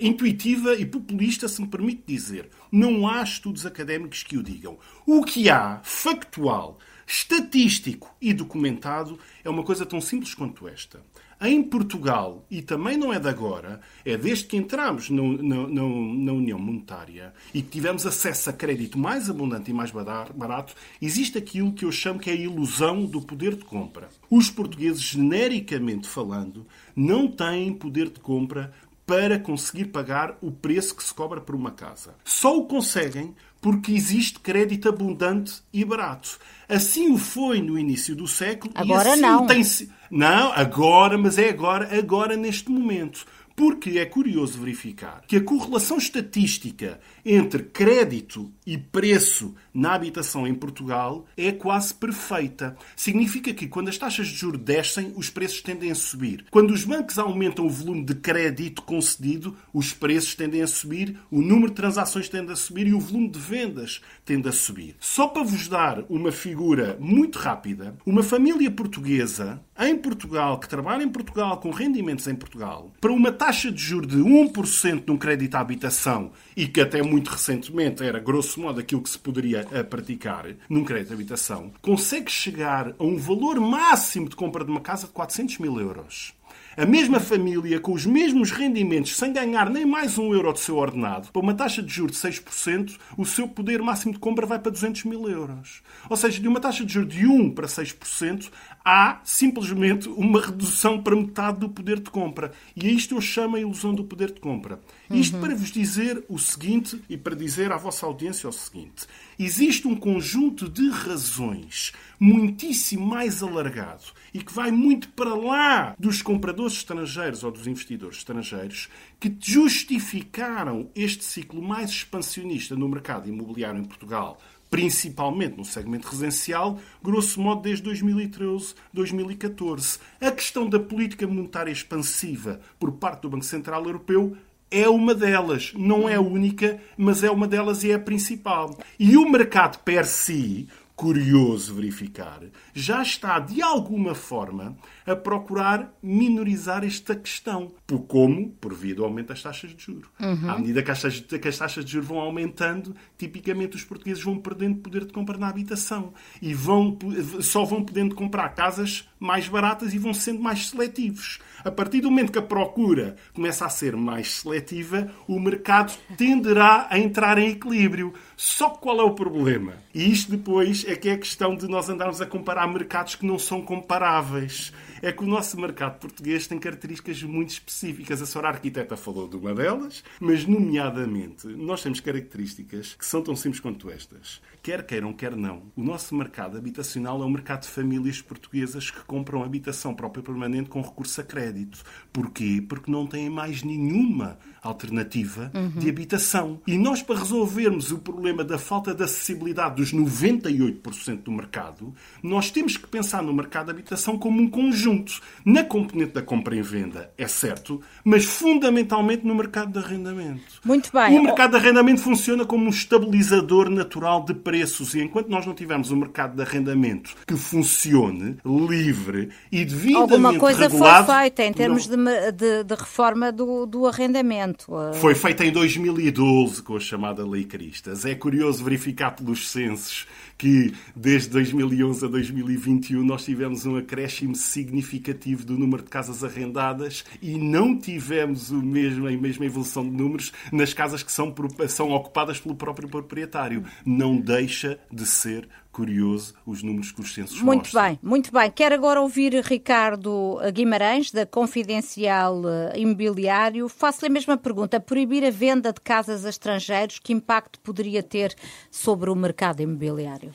intuitiva e populista, se me permite dizer. Não há estudos académicos que o digam. O que há, factual, estatístico e documentado é uma coisa tão simples quanto esta. Em Portugal, e também não é de agora, é desde que entramos no, no, no, na União Monetária e que tivemos acesso a crédito mais abundante e mais barato, existe aquilo que eu chamo que é a ilusão do poder de compra. Os portugueses, genericamente falando, não têm poder de compra para conseguir pagar o preço que se cobra por uma casa. Só o conseguem porque existe crédito abundante e barato. Assim o foi no início do século. Agora e assim não. Tem... Não, agora, mas é agora, agora neste momento. Porque é curioso verificar que a correlação estatística entre crédito e preço na habitação em Portugal é quase perfeita. Significa que quando as taxas de juros descem, os preços tendem a subir. Quando os bancos aumentam o volume de crédito concedido, os preços tendem a subir, o número de transações tende a subir e o volume de vendas tende a subir. Só para vos dar uma figura muito rápida, uma família portuguesa em Portugal, que trabalha em Portugal com rendimentos em Portugal, para uma taxa de juros de 1% num crédito à habitação e que até muito recentemente era, grosso modo, aquilo que se poderia eh, praticar num crédito de habitação, consegue chegar a um valor máximo de compra de uma casa de 400 mil euros. A mesma família, com os mesmos rendimentos, sem ganhar nem mais um euro do seu ordenado, para uma taxa de juros de 6%, o seu poder máximo de compra vai para 200 mil euros. Ou seja, de uma taxa de juros de 1 para 6%, há simplesmente uma redução para metade do poder de compra. E a isto eu chamo a ilusão do poder de compra. Isto para vos dizer o seguinte e para dizer à vossa audiência o seguinte: existe um conjunto de razões muitíssimo mais alargado e que vai muito para lá dos compradores estrangeiros ou dos investidores estrangeiros que justificaram este ciclo mais expansionista no mercado imobiliário em Portugal principalmente no segmento residencial, grosso modo desde 2013, 2014. A questão da política monetária expansiva por parte do Banco Central Europeu é uma delas. Não é a única, mas é uma delas e é a principal. E o mercado per si, curioso verificar, já está de alguma forma a procurar minorizar esta questão. Por como? Por via do aumento das taxas de juros. Uhum. À medida que as, taxas, que as taxas de juros vão aumentando, tipicamente os portugueses vão perdendo poder de compra na habitação e vão, só vão podendo comprar casas mais baratas e vão sendo mais seletivos. A partir do momento que a procura começa a ser mais seletiva, o mercado tenderá a entrar em equilíbrio. Só que qual é o problema? E isto depois é que é a questão de nós andarmos a comparar mercados que não são comparáveis é que o nosso mercado português tem características muito específicas. A senhora arquiteta falou de uma delas, mas, nomeadamente, nós temos características que são tão simples quanto estas. Quer queiram, quer não, o nosso mercado habitacional é um mercado de famílias portuguesas que compram habitação própria permanente com recurso a crédito. Porquê? Porque não têm mais nenhuma alternativa uhum. de habitação. E nós, para resolvermos o problema da falta de acessibilidade dos 98% do mercado, nós temos que pensar no mercado de habitação como um conjunto. Na componente da compra e venda, é certo, mas fundamentalmente no mercado de arrendamento. Muito bem. O mercado de arrendamento funciona como um estabilizador natural de preços. E enquanto nós não tivermos um mercado de arrendamento que funcione livre e devidamente Alguma coisa regulado, foi feita em termos não... de, de, de, reforma do, do arrendamento. Foi feita em 2012 com a chamada Lei Cristas. É curioso verificar pelos censos que desde 2011 a 2021 nós tivemos um acréscimo significativo do número de casas arrendadas e não tivemos o mesmo, a mesma evolução de números nas casas que são, são ocupadas pelo próprio proprietário. Não deixa de ser curioso os números que os censos Muito mostram. bem, muito bem. Quero agora ouvir Ricardo Guimarães, da Confidencial eh, Imobiliário. Faço-lhe a mesma pergunta. Proibir a venda de casas a estrangeiros, que impacto poderia ter sobre o mercado imobiliário?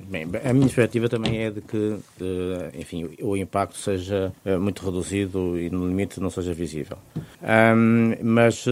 Bem, a minha perspectiva também é de que, eh, enfim, o impacto seja eh, muito reduzido e, no limite, não seja visível. Um, mas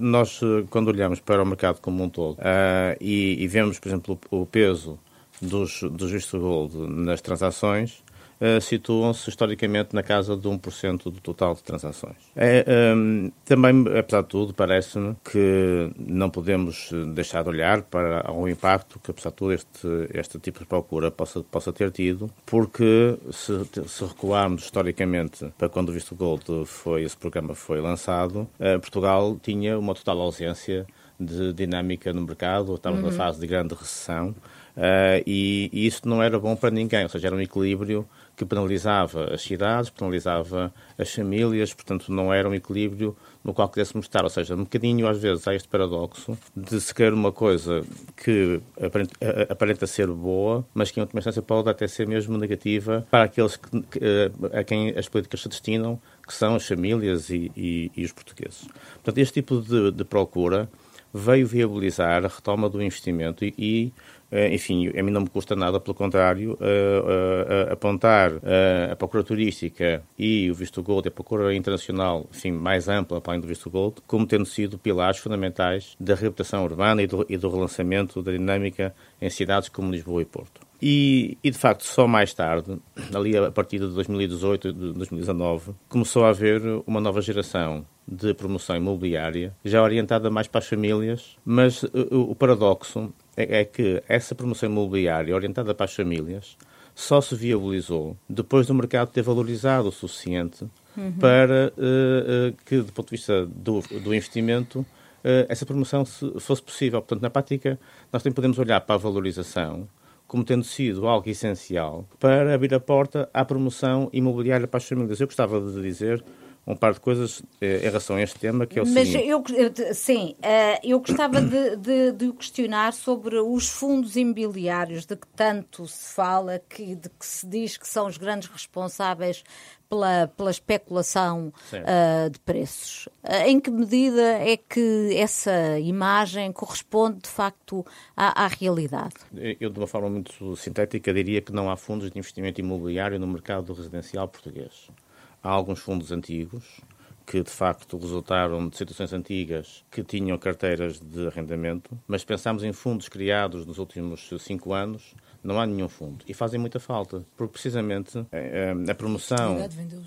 nós, quando olhamos para o mercado como um todo uh, e, e, vemos, por exemplo, o peso dos, dos vistos gold nas transações, uh, situam-se historicamente na casa de 1% do total de transações. É, um, também, apesar de tudo, parece-me que não podemos deixar de olhar para o impacto que, apesar de tudo, este, este tipo de procura possa, possa ter tido, porque se, se recuarmos historicamente para quando o Visto Gold foi, esse programa foi lançado, uh, Portugal tinha uma total ausência de dinâmica no mercado, estávamos uhum. na fase de grande recessão, Uh, e, e, isso não era bom para ninguém, ou seja, era um equilíbrio que penalizava as cidades, penalizava as famílias, portanto não era um equilíbrio no qual quisesse estar, ou seja, um bocadinho às vezes há este paradoxo de se querer uma coisa que aparenta, aparenta ser boa, mas que em última instância pode até ser mesmo negativa para aqueles que, que, a quem as políticas se destinam, que são as famílias e, e, e os portugueses. Portanto, este tipo de, de procura veio viabilizar a retoma do investimento e, e eh, enfim, a mim não me custa nada, pelo contrário, uh, uh, apontar a procura turística e o visto gold, a procura internacional, enfim, mais ampla para além do visto gold, como tendo sido pilares fundamentais da reabilitação urbana e do, e do relançamento da dinâmica em cidades como Lisboa e Porto. E, e, de facto, só mais tarde, ali a partir de 2018 e 2019, começou a haver uma nova geração de promoção imobiliária, já orientada mais para as famílias, mas o, o paradoxo é, é que essa promoção imobiliária orientada para as famílias só se viabilizou depois do mercado ter valorizado o suficiente uhum. para uh, uh, que, do ponto de vista do, do investimento, uh, essa promoção fosse possível. Portanto, na prática, nós também podemos olhar para a valorização como tendo sido algo essencial para abrir a porta à promoção imobiliária para as famílias. Eu gostava de dizer um par de coisas eh, em relação a este tema, que é o Mas seguinte... eu, sim, eh, eu gostava de, de, de, questionar sobre os fundos imobiliários, de que tanto se fala, que, de que se diz que são os grandes responsáveis pela, pela especulação uh, de preços. Uh, em que medida é que essa imagem corresponde, de facto, à, à, realidade? Eu, de uma forma muito sintética, diria que não há fundos de investimento imobiliário no mercado residencial português há alguns fundos antigos que de facto resultaram de situações antigas que tinham carteiras de arrendamento, mas pensámos em fundos criados nos últimos cinco anos não há nenhum fundo. E fazem muita falta, porque precisamente eh, eh, a promoção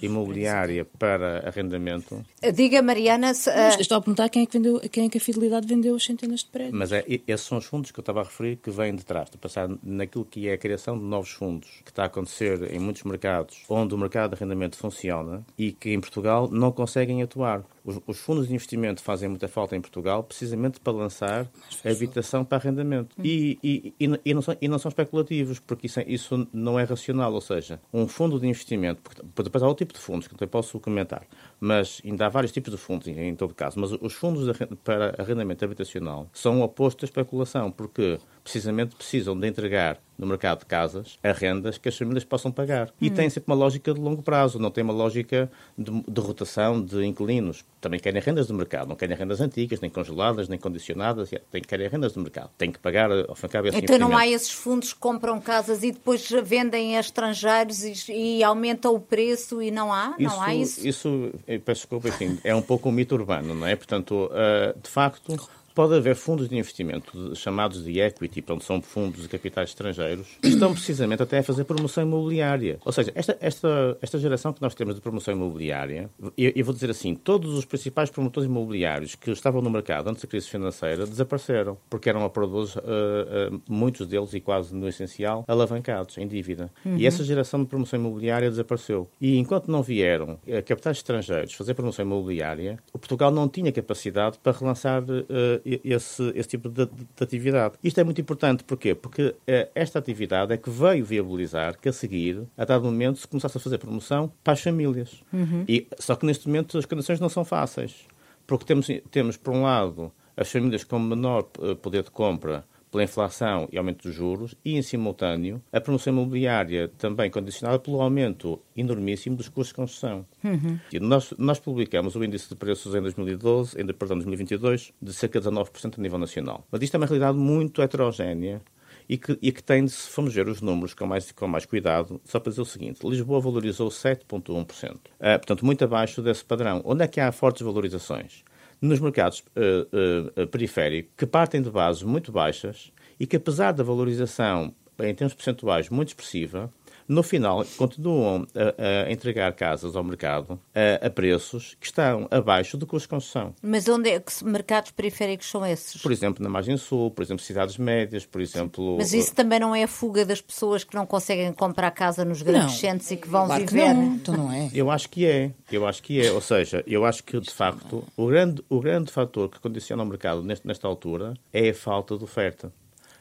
imobiliária para arrendamento. Diga, Mariana. Se, uh... Estou a perguntar quem é, que vendeu, quem é que a Fidelidade vendeu os centenas de prédios. Mas é, esses são os fundos que eu estava a referir que vêm de trás, de passar naquilo que é a criação de novos fundos, que está a acontecer em muitos mercados onde o mercado de arrendamento funciona e que em Portugal não conseguem atuar. Os, os, fundos de investimento fazem muita falta em Portugal precisamente para lançar a habitação para arrendamento. Hum. E, e, e, e, não são, e não são especulativos, porque isso, é, isso não é racional. Ou seja, um fundo de investimento, porque depois há outro tipo de fundos que eu posso comentar, mas ainda há vários tipos de fundos em, em todo caso. Mas os fundos para arrendamento habitacional são opostos à especulação, porque precisamente precisam de entregar no mercado de casas a rendas que as famílias possam pagar. E tem sempre uma lógica de longo prazo, não tem uma lógica de, de, rotação de inquilinos. Também querem rendas do mercado, não querem rendas antigas, nem congeladas, nem condicionadas, tem, querem rendas do mercado. Tem que pagar, ao fim cabo, esse Então não há esses fundos que compram casas e depois vendem a estrangeiros e, e aumentam o preço e não há? Isso, não há isso? Isso, peço desculpa, enfim, é um pouco um mito urbano, não é? Portanto, uh, de facto pode haver fundos de investimento chamados de equity, portanto, são fundos de capitais estrangeiros, que estão precisamente até a fazer promoção imobiliária. Ou seja, esta, esta, esta geração que nós temos de promoção imobiliária, eu, eu vou dizer assim, todos os principais promotores imobiliários que estavam no mercado antes da crise financeira desapareceram, porque eram operadores, uh, uh, muitos deles e quase no essencial, alavancados em dívida. Uhum. E essa geração de promoção imobiliária desapareceu. E enquanto não vieram uh, capitais estrangeiros fazer promoção imobiliária, o Portugal não tinha capacidade para relançar esse, esse tipo de, de, atividade. Isto é muito importante, porquê? Porque eh, esta atividade é que veio viabilizar que a seguir, a dado momento, se começasse a fazer promoção para as famílias. Uhum. E, só que neste momento as condições não são fáceis. Porque temos, temos por um lado, as famílias com menor eh, poder de compra pela inflação e aumento dos juros e, em simultâneo, a promoção imobiliária também condicionada pelo aumento enormíssimo dos custos de construção. Uhum. Nós, nós, publicamos o índice de preços em 2012, em, perdão, 2022, de cerca de 19% a nível nacional. Mas isto é uma realidade muito heterogénea e que, e que tem de, se formos ver os números com mais, com mais cuidado, só para dizer o seguinte: Lisboa valorizou 7,1%. Uh, ah, portanto, muito abaixo desse padrão. Onde é que há fortes valorizações? Nos mercados uh, uh, periféricos que partem de bases muito baixas e que, apesar da valorização em termos percentuais muito expressiva, no final continuam a, a entregar casas ao mercado a, a, preços que estão abaixo do custo de construção. Mas onde é que mercados periféricos são esses? Por exemplo, na margem sul, por exemplo, cidades médias, por exemplo... Mas isso também não é a fuga das pessoas que não conseguem comprar casa nos grandes não. centros e que vão claro viver? Que não. Então não é. Eu acho que é. Eu acho que é. Ou seja, eu acho que, de facto, o grande, o grande fator que condiciona o mercado neste, nesta altura é a falta de oferta.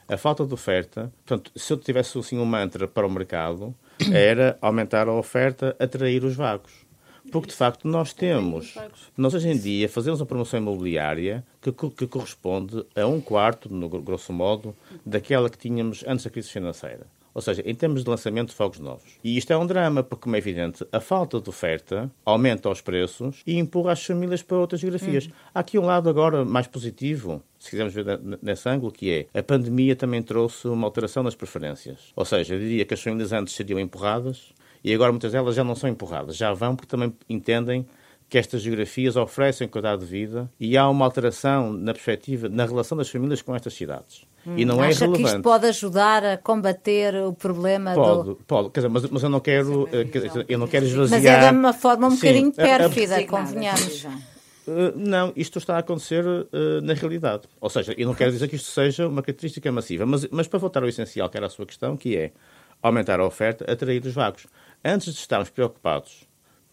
A falta de oferta, portanto, se eu tivesse assim um mantra para o mercado, era aumentar a oferta, atrair os vagos. Porque, de facto, nós temos, nós hoje em dia fazemos uma promoção imobiliária que, que corresponde a um quarto, no grosso modo, daquela que tínhamos antes da crise financeira. Ou seja, em termos de lançamento de fogos novos. E isto é um drama, porque, como é evidente, a falta de oferta aumenta os preços e empurra as famílias para outras geografias. Hum. Há aqui um lado agora mais positivo, se quisermos ver nesse ângulo, que é a pandemia também trouxe uma alteração nas preferências. Ou seja, eu diria que as famílias antes seriam empurradas e agora muitas delas já não são empurradas, já vão porque também entendem que estas geografias oferecem qualidade de vida e há uma alteração na perspectiva, na relação das famílias com estas cidades. E não é Acha é relevante. que isto pode ajudar a combater o problema pode, do... Pode, quer dizer, mas, mas eu não quero, é dizer, eu não quero esvaziar... Mas é de uma forma um Sim, bocadinho pérfida, a, a... convenhamos. Uh, não, isto está a acontecer uh, na realidade. Ou seja, eu não quero dizer que isto seja uma característica massiva, mas, mas para voltar ao essencial, que era a sua questão, que é aumentar a oferta, atrair os vagos. Antes de estarmos preocupados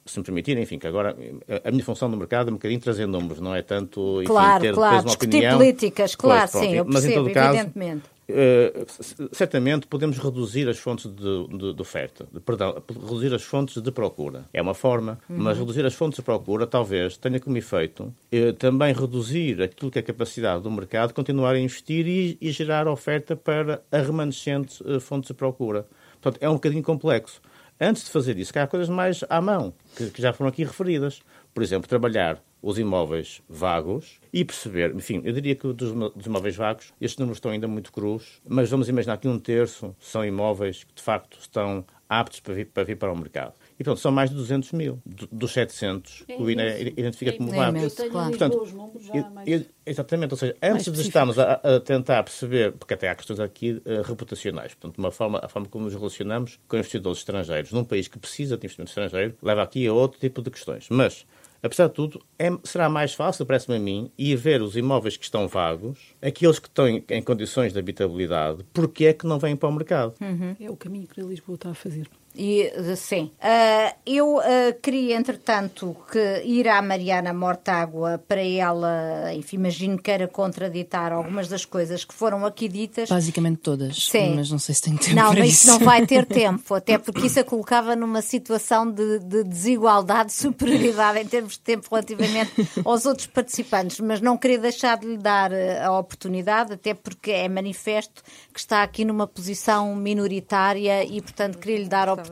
se me permitirem, enfim, que agora a minha função no mercado é um bocadinho trazer números, não é tanto enfim, claro, ter claro, depois uma opinião. políticas, claro, pois, sim, eu percebo, mas em todo evidentemente. Caso, Uh, certamente podemos reduzir as fontes de, de, de, oferta, de, perdão, reduzir as fontes de procura. É uma forma, uhum. mas reduzir as fontes de procura talvez tenha como efeito uh, também reduzir aquilo que é a capacidade do mercado continuar a investir e, e gerar oferta para a remanescente uh, fontes de procura. Portanto, é um bocadinho complexo. Antes de fazer isso, há coisas mais à mão, que, que já foram aqui referidas. Por exemplo, trabalhar os imóveis vagos e perceber, enfim, eu diria que dos, dos, imóveis vagos, estes números estão ainda muito crus, mas vamos imaginar que um terço são imóveis que de facto estão aptos para vir para, vir para o mercado. E pronto, são mais de 200 mil. Dos 700, é o INE identifica é como vagos. Portanto, os números já mais... Exatamente, ou seja, antes de estarmos a, a, tentar perceber, porque até há questões aqui uh, reputacionais, portanto, uma forma, a forma como nos relacionamos com investidores estrangeiros num país que precisa de investimento estrangeiro leva aqui a outro tipo de questões. Mas apesar de tudo, é, será mais fácil, parece-me a mim, ir ver os imóveis que estão vagos, aqueles que estão em, condições de habitabilidade, porque é que não vêm para o mercado. Uhum. É o caminho que a Lisboa está a fazer. E, sim. Uh, eu uh, queria, entretanto, que ir à Mariana Mortágua para ela, enfim, imagino que queira contraditar algumas das coisas que foram aqui ditas. Basicamente todas. Sim. Mas não sei se tem tempo não, para mas isso. Não, não vai ter tempo, até porque isso a colocava numa situação de, de desigualdade, de superioridade em termos de tempo relativamente aos outros participantes. Mas não queria deixar de lhe dar a oportunidade, até porque é manifesto que está aqui numa posição minoritária e, portanto, queria lhe dar a oportunidade,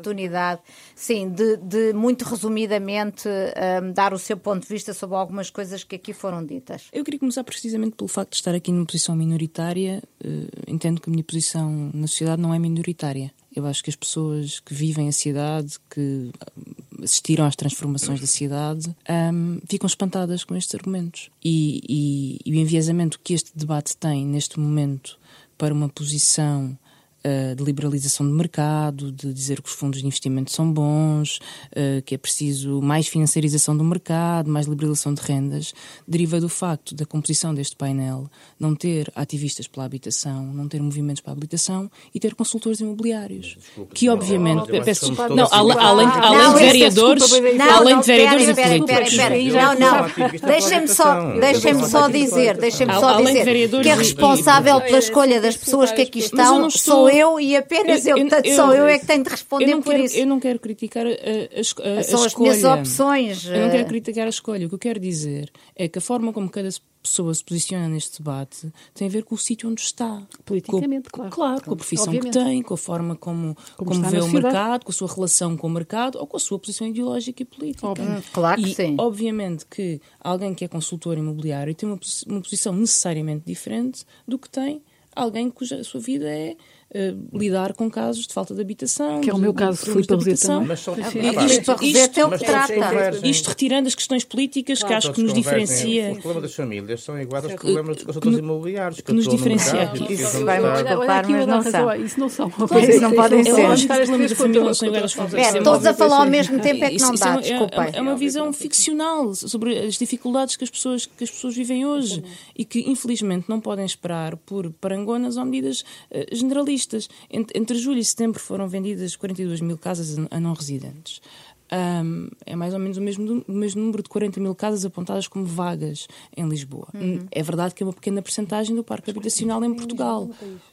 sim, de, de muito resumidamente um, dar o seu ponto de vista sobre algumas coisas que aqui foram ditas. Eu queria começar precisamente pelo facto de estar aqui numa posição minoritária. Uh, entendo que a minha posição na sociedade não é minoritária. Eu acho que as pessoas que vivem a cidade, que assistiram às transformações da cidade, um, ficam espantadas com estes argumentos. E, e, e, o enviesamento que este debate tem neste momento para uma posição uh, de liberalização de mercado, de dizer que os fundos de investimento são bons, uh, que é preciso mais financiarização do mercado, mais liberalização de rendas, deriva do facto da composição deste painel não ter ativistas pela habitação, não ter movimentos para a habitação e ter consultores imobiliários. Desculpa, que obviamente. Não, peço não, além, além, além de vereadores. além de vereadores e políticos. Não, não. Deixem-me só, deixem só dizer, deixem-me só dizer que é responsável pela escolha das pessoas que aqui estão sou eu e apenas eu, eu, portanto, eu, sou eu é que tenho de responder por quero, isso. Eu não quero criticar a, a, a, São a as minhas opções. Eu não quero criticar a escolha. O que eu quero dizer é que a forma como cada pessoa se posiciona neste debate tem a ver com o sítio onde está. Politicamente, com, claro. Claro, com a profissão Obviamente. que tem, com a forma como, como, como vê o mercado, com a sua relação com o mercado ou com a sua posição ideológica e política. Hum, claro que e, sim. obviamente que alguém que é consultor imobiliário tem uma, uma posição necessariamente diferente do que tem alguém cuja sua vida é uh, lidar com casos de falta de habitação. Que é o meu caso, fui para. Mas são, isto, isto, isto, é o que trata. Isto retirando as questões políticas claro, que acho que nos diferencia. Os problemas das famílias são iguais aos problemas dos consultores imobiliários. Que, que nos diferencia aqui. Isso vai-me desculpar, mas não são. Isso não são. Isso não podem ser. Os problemas da família não são iguais aos problemas Todos a falar ao mesmo tempo é que não dá, desculpem. É uma visão ficcional sobre as dificuldades que as pessoas, que as pessoas vivem hoje e que, infelizmente, não podem esperar por parangonas ou medidas generalistas entre julho e setembro foram vendidas 42 mil casas a não residentes. Um, é mais ou menos o mesmo, o mesmo número de 40 mil casas apontadas como vagas em Lisboa. Uhum. É verdade que é uma pequena percentagem do parque habitacional em Portugal.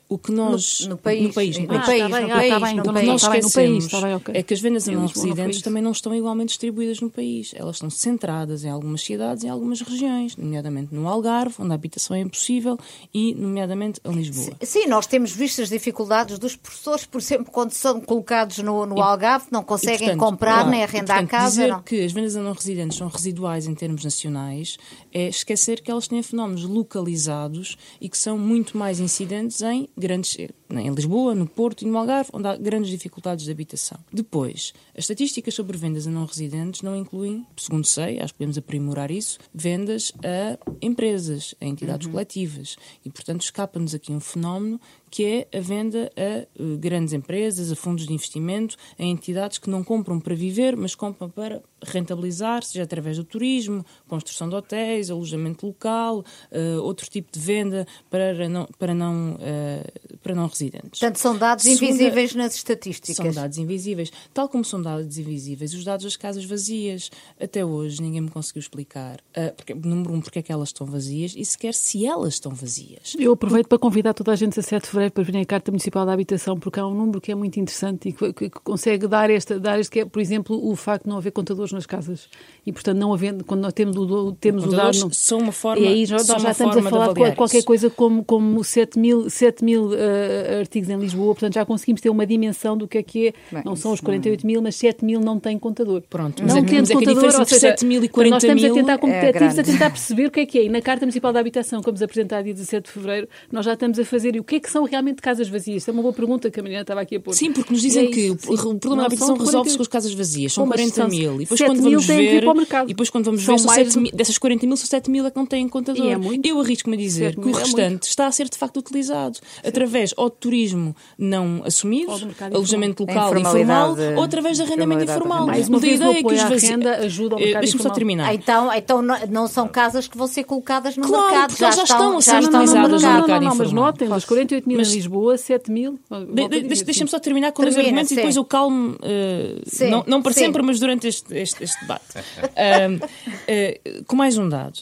O que nós. No, no país. No país. No país. Ah, tá bem, ah, tá bem, o que nós esquecemos é que as vendas a não residentes também não estão igualmente distribuídas no país. Elas estão centradas em algumas cidades, em algumas regiões, nomeadamente no Algarve, onde a habitação é impossível, e nomeadamente em Lisboa. Sim, nós temos visto as dificuldades dos professores, por exemplo, quando são colocados no, no Algarve, não conseguem e, portanto, comprar claro, nem arrendar e, portanto, casa. Dizer não. que as vendas a não residentes são residuais em termos nacionais é esquecer que elas têm fenómenos localizados e que são muito mais incidentes em grandes em Lisboa, no Porto e no Algarve, onde há grandes dificuldades de habitação. Depois, as estatísticas sobre vendas a não residentes não incluem, segundo sei, acho que podemos aprimorar isso, vendas a empresas, a entidades uhum. coletivas. E, portanto, escapa-nos aqui um fenómeno que é a venda a uh, grandes empresas, a fundos de investimento, a entidades que não compram para viver, mas compram para rentabilizar, seja através do turismo, construção de hotéis, alojamento local, uh, outro tipo de venda para não, para não, uh, para não residentes. Portanto, são dados Segunda, invisíveis nas estatísticas. São dados invisíveis. Tal como são dados invisíveis os dados das casas vazias. Até hoje ninguém me conseguiu explicar, uh, porque, número um, porque é que elas estão vazias e sequer se elas estão vazias. Eu aproveito para convidar toda a gente a 7 de fevereiro para vir à Carta Municipal da Habitação, porque há um número que é muito interessante e que, que, que consegue dar esta, dar este, que é, por exemplo, o facto de não haver contadores nas casas. E, portanto, não havendo, quando nós temos o, temos o dado... Não, são uma forma E aí nós já estamos a falar de qualquer coisa como, como 7 mil, 7 mil uh, artigos em Lisboa, portanto já conseguimos ter uma dimensão do que é que é. Bem, não são os 48 mil, mas 7 mil não têm contador. Pronto, não é, tendo é contador, ou seja, 7 mil e 40 nós estamos a tentar, como é a tentar perceber o que é que é. E na Carta Municipal da Habitação, que vamos apresentar dia 17 de Fevereiro, nós já estamos a fazer. E o que é que são realmente casas vazias? Isso é uma boa pergunta que a Mariana estava aqui a pôr. Sim, porque nos dizem é que o, o problema da habitação resolve-se com as casas vazias. São 40 mil. E depois quando vamos ver... E depois quando vamos ver, mais... mil, dessas 40 mil, são 7 mil é que não têm contador. É Eu arrisco-me a dizer que o restante está a ser de facto utilizado através ou turismo não assumido, alojamento informal. local informal, ou através de arrendamento informal. Mais uma o ideia que apoio os vaci- renda ajuda ao Eh, mercado Deixa-me só terminar. Então, então não- são casas que vão ser colocadas no Claro, mercado. porque elas já estão a ser já estão no utilizadas no mercado. não, não, mas notem, das 48 mil Mas- em Lisboa, 7 mil. De- de- deixa- Deixa-me só terminar com os argumentos e depois sim. eu calmo, Sim, não, não para sim. sempre, mas durante este, este, este debate. Ahm, eh, com mais um dado.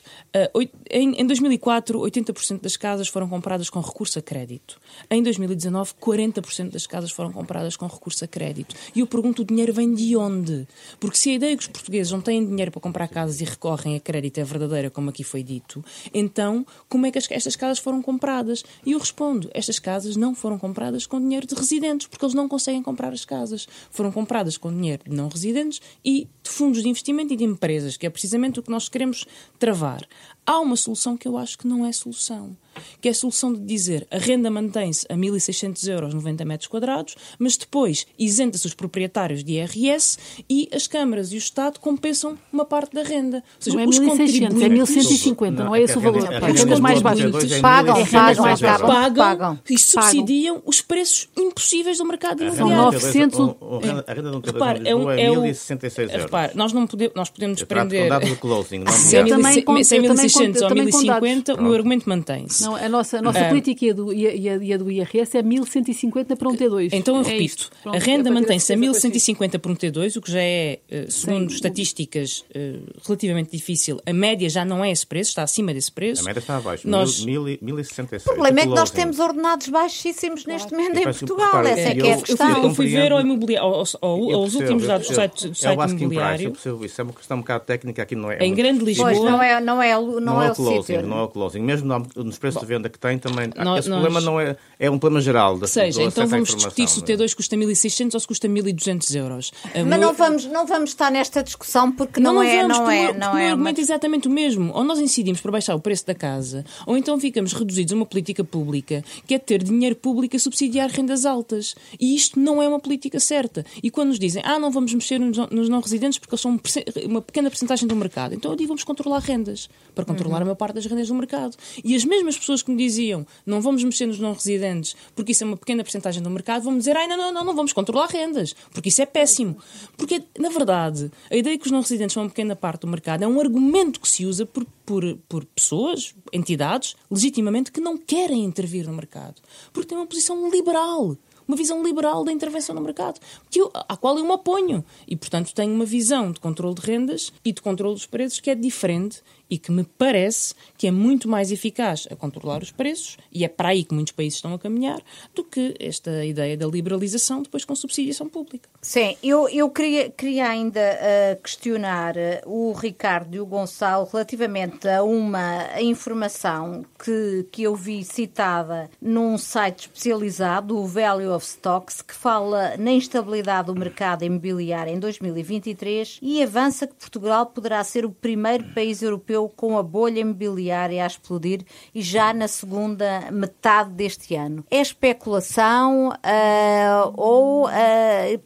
Em, em 2004, 80% das casas foram compradas com recurso a crédito. Em 2019, 40% das casas foram compradas com recurso a crédito. E eu pergunto, o dinheiro vem de onde? Porque se a ideia que os portugueses não têm dinheiro para comprar casas e recorrem a crédito é verdadeira, como aqui foi dito, então como é que as- estas casas foram compradas? E eu respondo, estas casas não foram compradas com dinheiro de residentes, porque eles não conseguem comprar as casas. Foram compradas com dinheiro de não residentes e de fundos de investimento e de empresas, que é precisamente o que nós queremos travar. Há uma solução que eu acho que não é solução, que é a solução de dizer a renda mantém-se a 1.600 euros 90 metros quadrados, mas depois isenta-se os proprietários de IRS e as câmaras e o Estado compensam uma parte da renda. Ou seja, Não é os 1.600, é contribuintes- 1.150, não é esse o valor. a As rendas mais baixas. é Pagam, 1.600 pagam, euros. pagam. pagam, e subsidiam os preços impossíveis do mercado imobiliário. de 900 um- um- A renda de um T2 Repare, é, um, Lisboa é é o- 1.066 euros. Repare, nós, não pode, nós podemos Eu trato com desprender. dados de closing, não é Eu também 1.600 conto- se é eu também 1.600 ou conto- também com 1.050, o meu argumento mantém-se. Não, a nossa, a nossa Ah. política e a, do, e, a, e a- do IRS é 1.150 para um T2. Então eu É repito. Pronto, a é renda para ter mantém-se a certeza que eu 1150 por um T2, o que já é, eh, segundo Sim. estatísticas, eh, relativamente difícil. A média já não é esse preço, está acima desse preço. A média está abaixo, Nós- 1.066. O problema é que nós temos ordenados baixíssimos neste momento em Portugal. repare, Essa é que eu- é a questão. eu fui ver ao imobiliário, ao- ao- Eu aos percebo, últimos eu dados do site, do É site asking price, eu imobiliário. percebo isso. É uma questão um bocado técnica aqui, não é? Em Grande Lisboa. Pois, não é, não é, não Não, é é o o closing, sítio. não é o closing. Mesmo no- nos preços de venda que tem também. nós- esse problema não é, é um problema geral. Da, Ou seja, então vamos discutir se o não é? T2 custa 1.600 ou se custa 1.200 euros. Mas meu- não vamos, não vamos estar nesta discussão porque não, é, vamos, não é, o- não porque o é meu uma argumento é exatamente o mesmo. Ou nós incidimos para baixar o preço da casa, ou então ficamos reduzidos a uma política pública que é ter dinheiro público a subsidiar rendas altas. E isto não é uma política certa. E quando nos dizem, ah, não vamos mexer nos não- não residentes porque eles são um uma pequena porcentagem do mercado, então eu digo, vamos controlar rendas, para controlar a maior parte das rendas do mercado. E as mesmas pessoas que me diziam, não vamos mexer nos não residentes porque isso é uma pequena porcentagem do mercado, vão dizer, ah, não, não, não, não vamos controlar rendas, porque isso é péssimo. Porque, na verdade, a ideia que os não residentes são uma pequena parte do mercado é um argumento que se usa por, por, por pessoas, entidades, legitimamente, que não querem intervir no mercado. Porque têm uma posição liberal. Uma visão liberal da intervenção no mercado, que eu, à qual eu me oponho. E, portanto, tenho uma visão de controle de rendas e de controle dos preços que é diferente e que me parece que é muito mais eficaz a controlar os preços, e é para aí que muitos países estão a caminhar, do que esta ideia da liberalização depois com subsidiação pública. Sim, eu, eu queria, queria ainda eh, questionar eh, o Ricardo e o Gonçalo relativamente a uma informação que, que eu vi citada num site especializado, o Value of Stocks, que fala na instabilidade do mercado imobiliário em 2023 e avança que Portugal poderá ser o primeiro país europeu com a bolha imobiliária a explodir e já na segunda metade deste ano. É especulação ah, ou ah,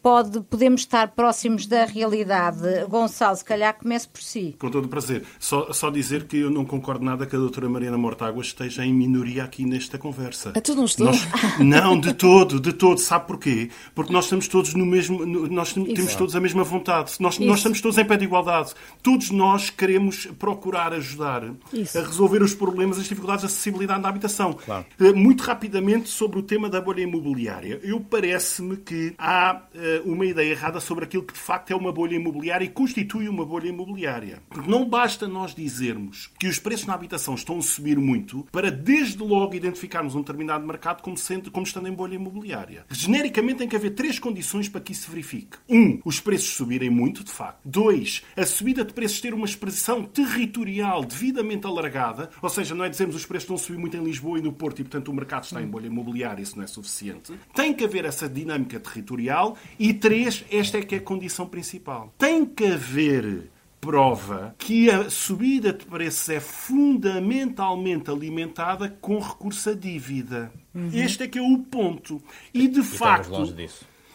pode, podemos estar próximos da realidade? Gonçalo, se calhar comece por si. Com todo o prazer. Só, só dizer que eu não concordo nada que a doutora Mariana Mortágua esteja em minoria aqui nesta conversa. É tudo não estou. Nós- não, de todo, de todo. Sabe porquê? Porque nós estamos todos no mesmo. Nós tem- temos todos a mesma vontade. Nós, nós estamos todos em pé de igualdade. Todos nós queremos procurar ajudar Isso. a resolver os problemas, as dificuldades de acessibilidade na habitação. Claro. Eh, Muito rapidamente sobre o tema da bolha imobiliária. Eu parece-me que há eh, uma ideia errada sobre aquilo que de facto é uma bolha imobiliária e constitui uma bolha imobiliária. Porque não basta nós dizermos que os preços na habitação estão a subir muito para desde logo identificarmos um determinado mercado como, sendo, como estando em bolha imobiliária. Genericamente tem que haver três condições para que isso se verifique. Um, os preços subirem muito, de facto. Dois, a subida de preços ter uma expressão territorial devidamente alargada, ou seja, não é dizermos os preços estão a subir muito em Lisboa e no Porto e, portanto, o mercado está em bolha imobiliária, isso não é suficiente. Tem que haver essa dinâmica territorial. E três, esta é que é a condição principal. Tem que haver prova que a subida de preços é fundamentalmente alimentada com recurso à dívida. Este é que é o ponto. E de E facto.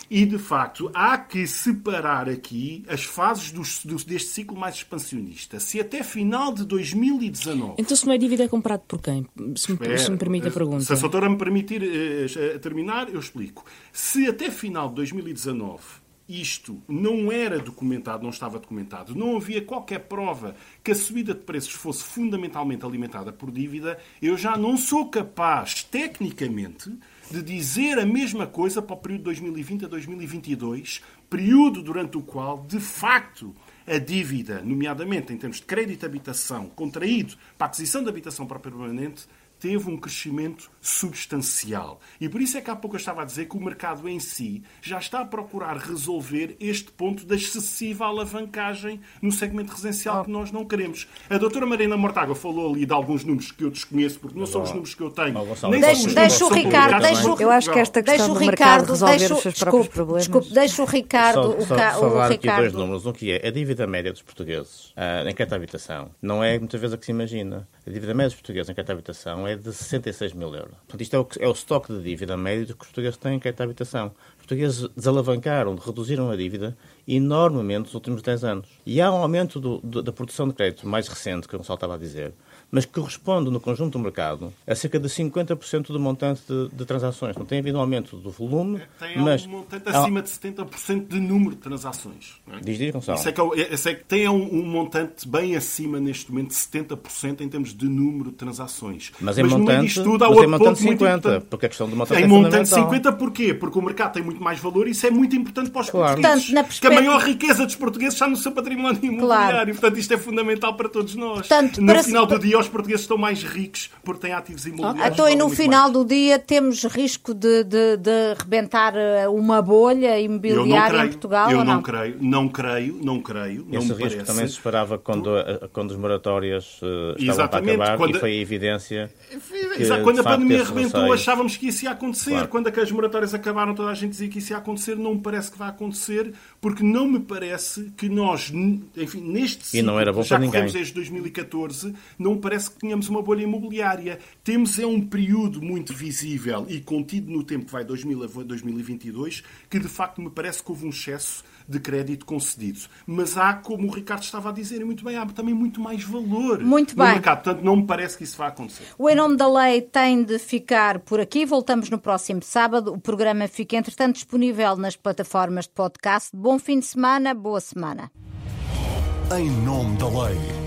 E, de facto, há que separar aqui as fases deste ciclo mais expansionista. Se até final de 2019... Então, se não é dívida, é comprado por quem? Se me, se me permite a pergunta. Se a doutora me permitir uh, terminar, eu explico. Se até final de 2019 isto não era documentado, não estava documentado, não havia qualquer prova que a subida de preços fosse fundamentalmente alimentada por dívida, eu já não sou capaz, tecnicamente, de dizer a mesma coisa para o período de 2020 a 2022, período durante o qual, de facto, a dívida, nomeadamente em termos de crédito de habitação contraído para a aquisição de habitação para permanente, teve um crescimento substancial. E por isso é que há pouco eu estava a dizer que o mercado em si já está a procurar resolver este ponto da excessiva alavancagem no segmento residencial que nós não queremos. A doutora Marina Mortágua falou ali de alguns números que eu desconheço, porque não são os números que eu tenho. Deixa, deixa o Ricardo, deixa o, eu acho que esta questão do mercado resolver deixa, os seus próprios problemas. Desculpe, deixa o Ricardo... Só, só, o, falar aqui dois números. Um que é a dívida média dos portugueses uh, em crédito à habitação. Não é muitas vezes a que se imagina. A dívida média dos portugueses em crédito à habitação é de 66 mil euros. Portanto, isto é o, é o estoque de dívida médio que os portugueses têm em crédito à habitação. Os portugueses desalavancaram, reduziram a dívida enormemente nos últimos 10 anos. E há um aumento do, do, da produção de crédito mais recente, que o Gonçalo estava a dizer, mas que corresponde no conjunto do mercado a cerca de 50% do montante de, de, transações. Não tem havido um aumento do volume, tem mas... um montante acima de 70% de número de transações. Não é? Diz, diz, Gonçalo. Isso é que, é, isso é que tem um, um, montante bem acima, neste momento, de 70% em termos de número de transações. Mas em mas montante, tudo, há mas em montante 50, porque a questão do montante Em é montante 50 porquê? Porque o mercado tem muito mais valor e isso é muito importante para os claro. portugueses. Portanto, perspectiva... Que a maior riqueza dos portugueses está no seu património imobiliário. Claro. Portanto, isto é fundamental para todos nós. Portanto, no final do dia, os portugueses estão mais ricos porque têm ativos imobiliários. Então, e no final mais. do dia temos risco de, de, de rebentar eh, uma bolha imobiliária creio, em Portugal? Eu não? não creio, não creio, não creio. Esse não risco parece. também se esperava quando, eh, quando os moratórios uh, estavam para acabar quando... e foi a evidência. Que, Exato, quando a pandemia arrebentou, achávamos que isso ia acontecer. Claro. Quando as moratórias acabaram, toda a gente dizia que isso ia acontecer. Não me parece que vai acontecer, porque não me parece que nós, enfim, neste ciclo, e não era bom já para ninguém. desde 2014, não me parece que tínhamos uma bolha imobiliária. Temos é um período muito visível e contido no tempo que vai 2000 a 2022, que de facto me parece que houve um excesso de crédito concedido. Mas há, como o Ricardo estava a dizer, e muito bem, há também muito mais valor muito no bem. mercado. Portanto, não me parece que isso vá acontecer. O Em Nome da Lei tem de ficar por aqui. Voltamos no próximo sábado. O programa fica, entretanto, disponível nas plataformas de podcast. Bom fim de semana, boa semana. Em Nome da Lei.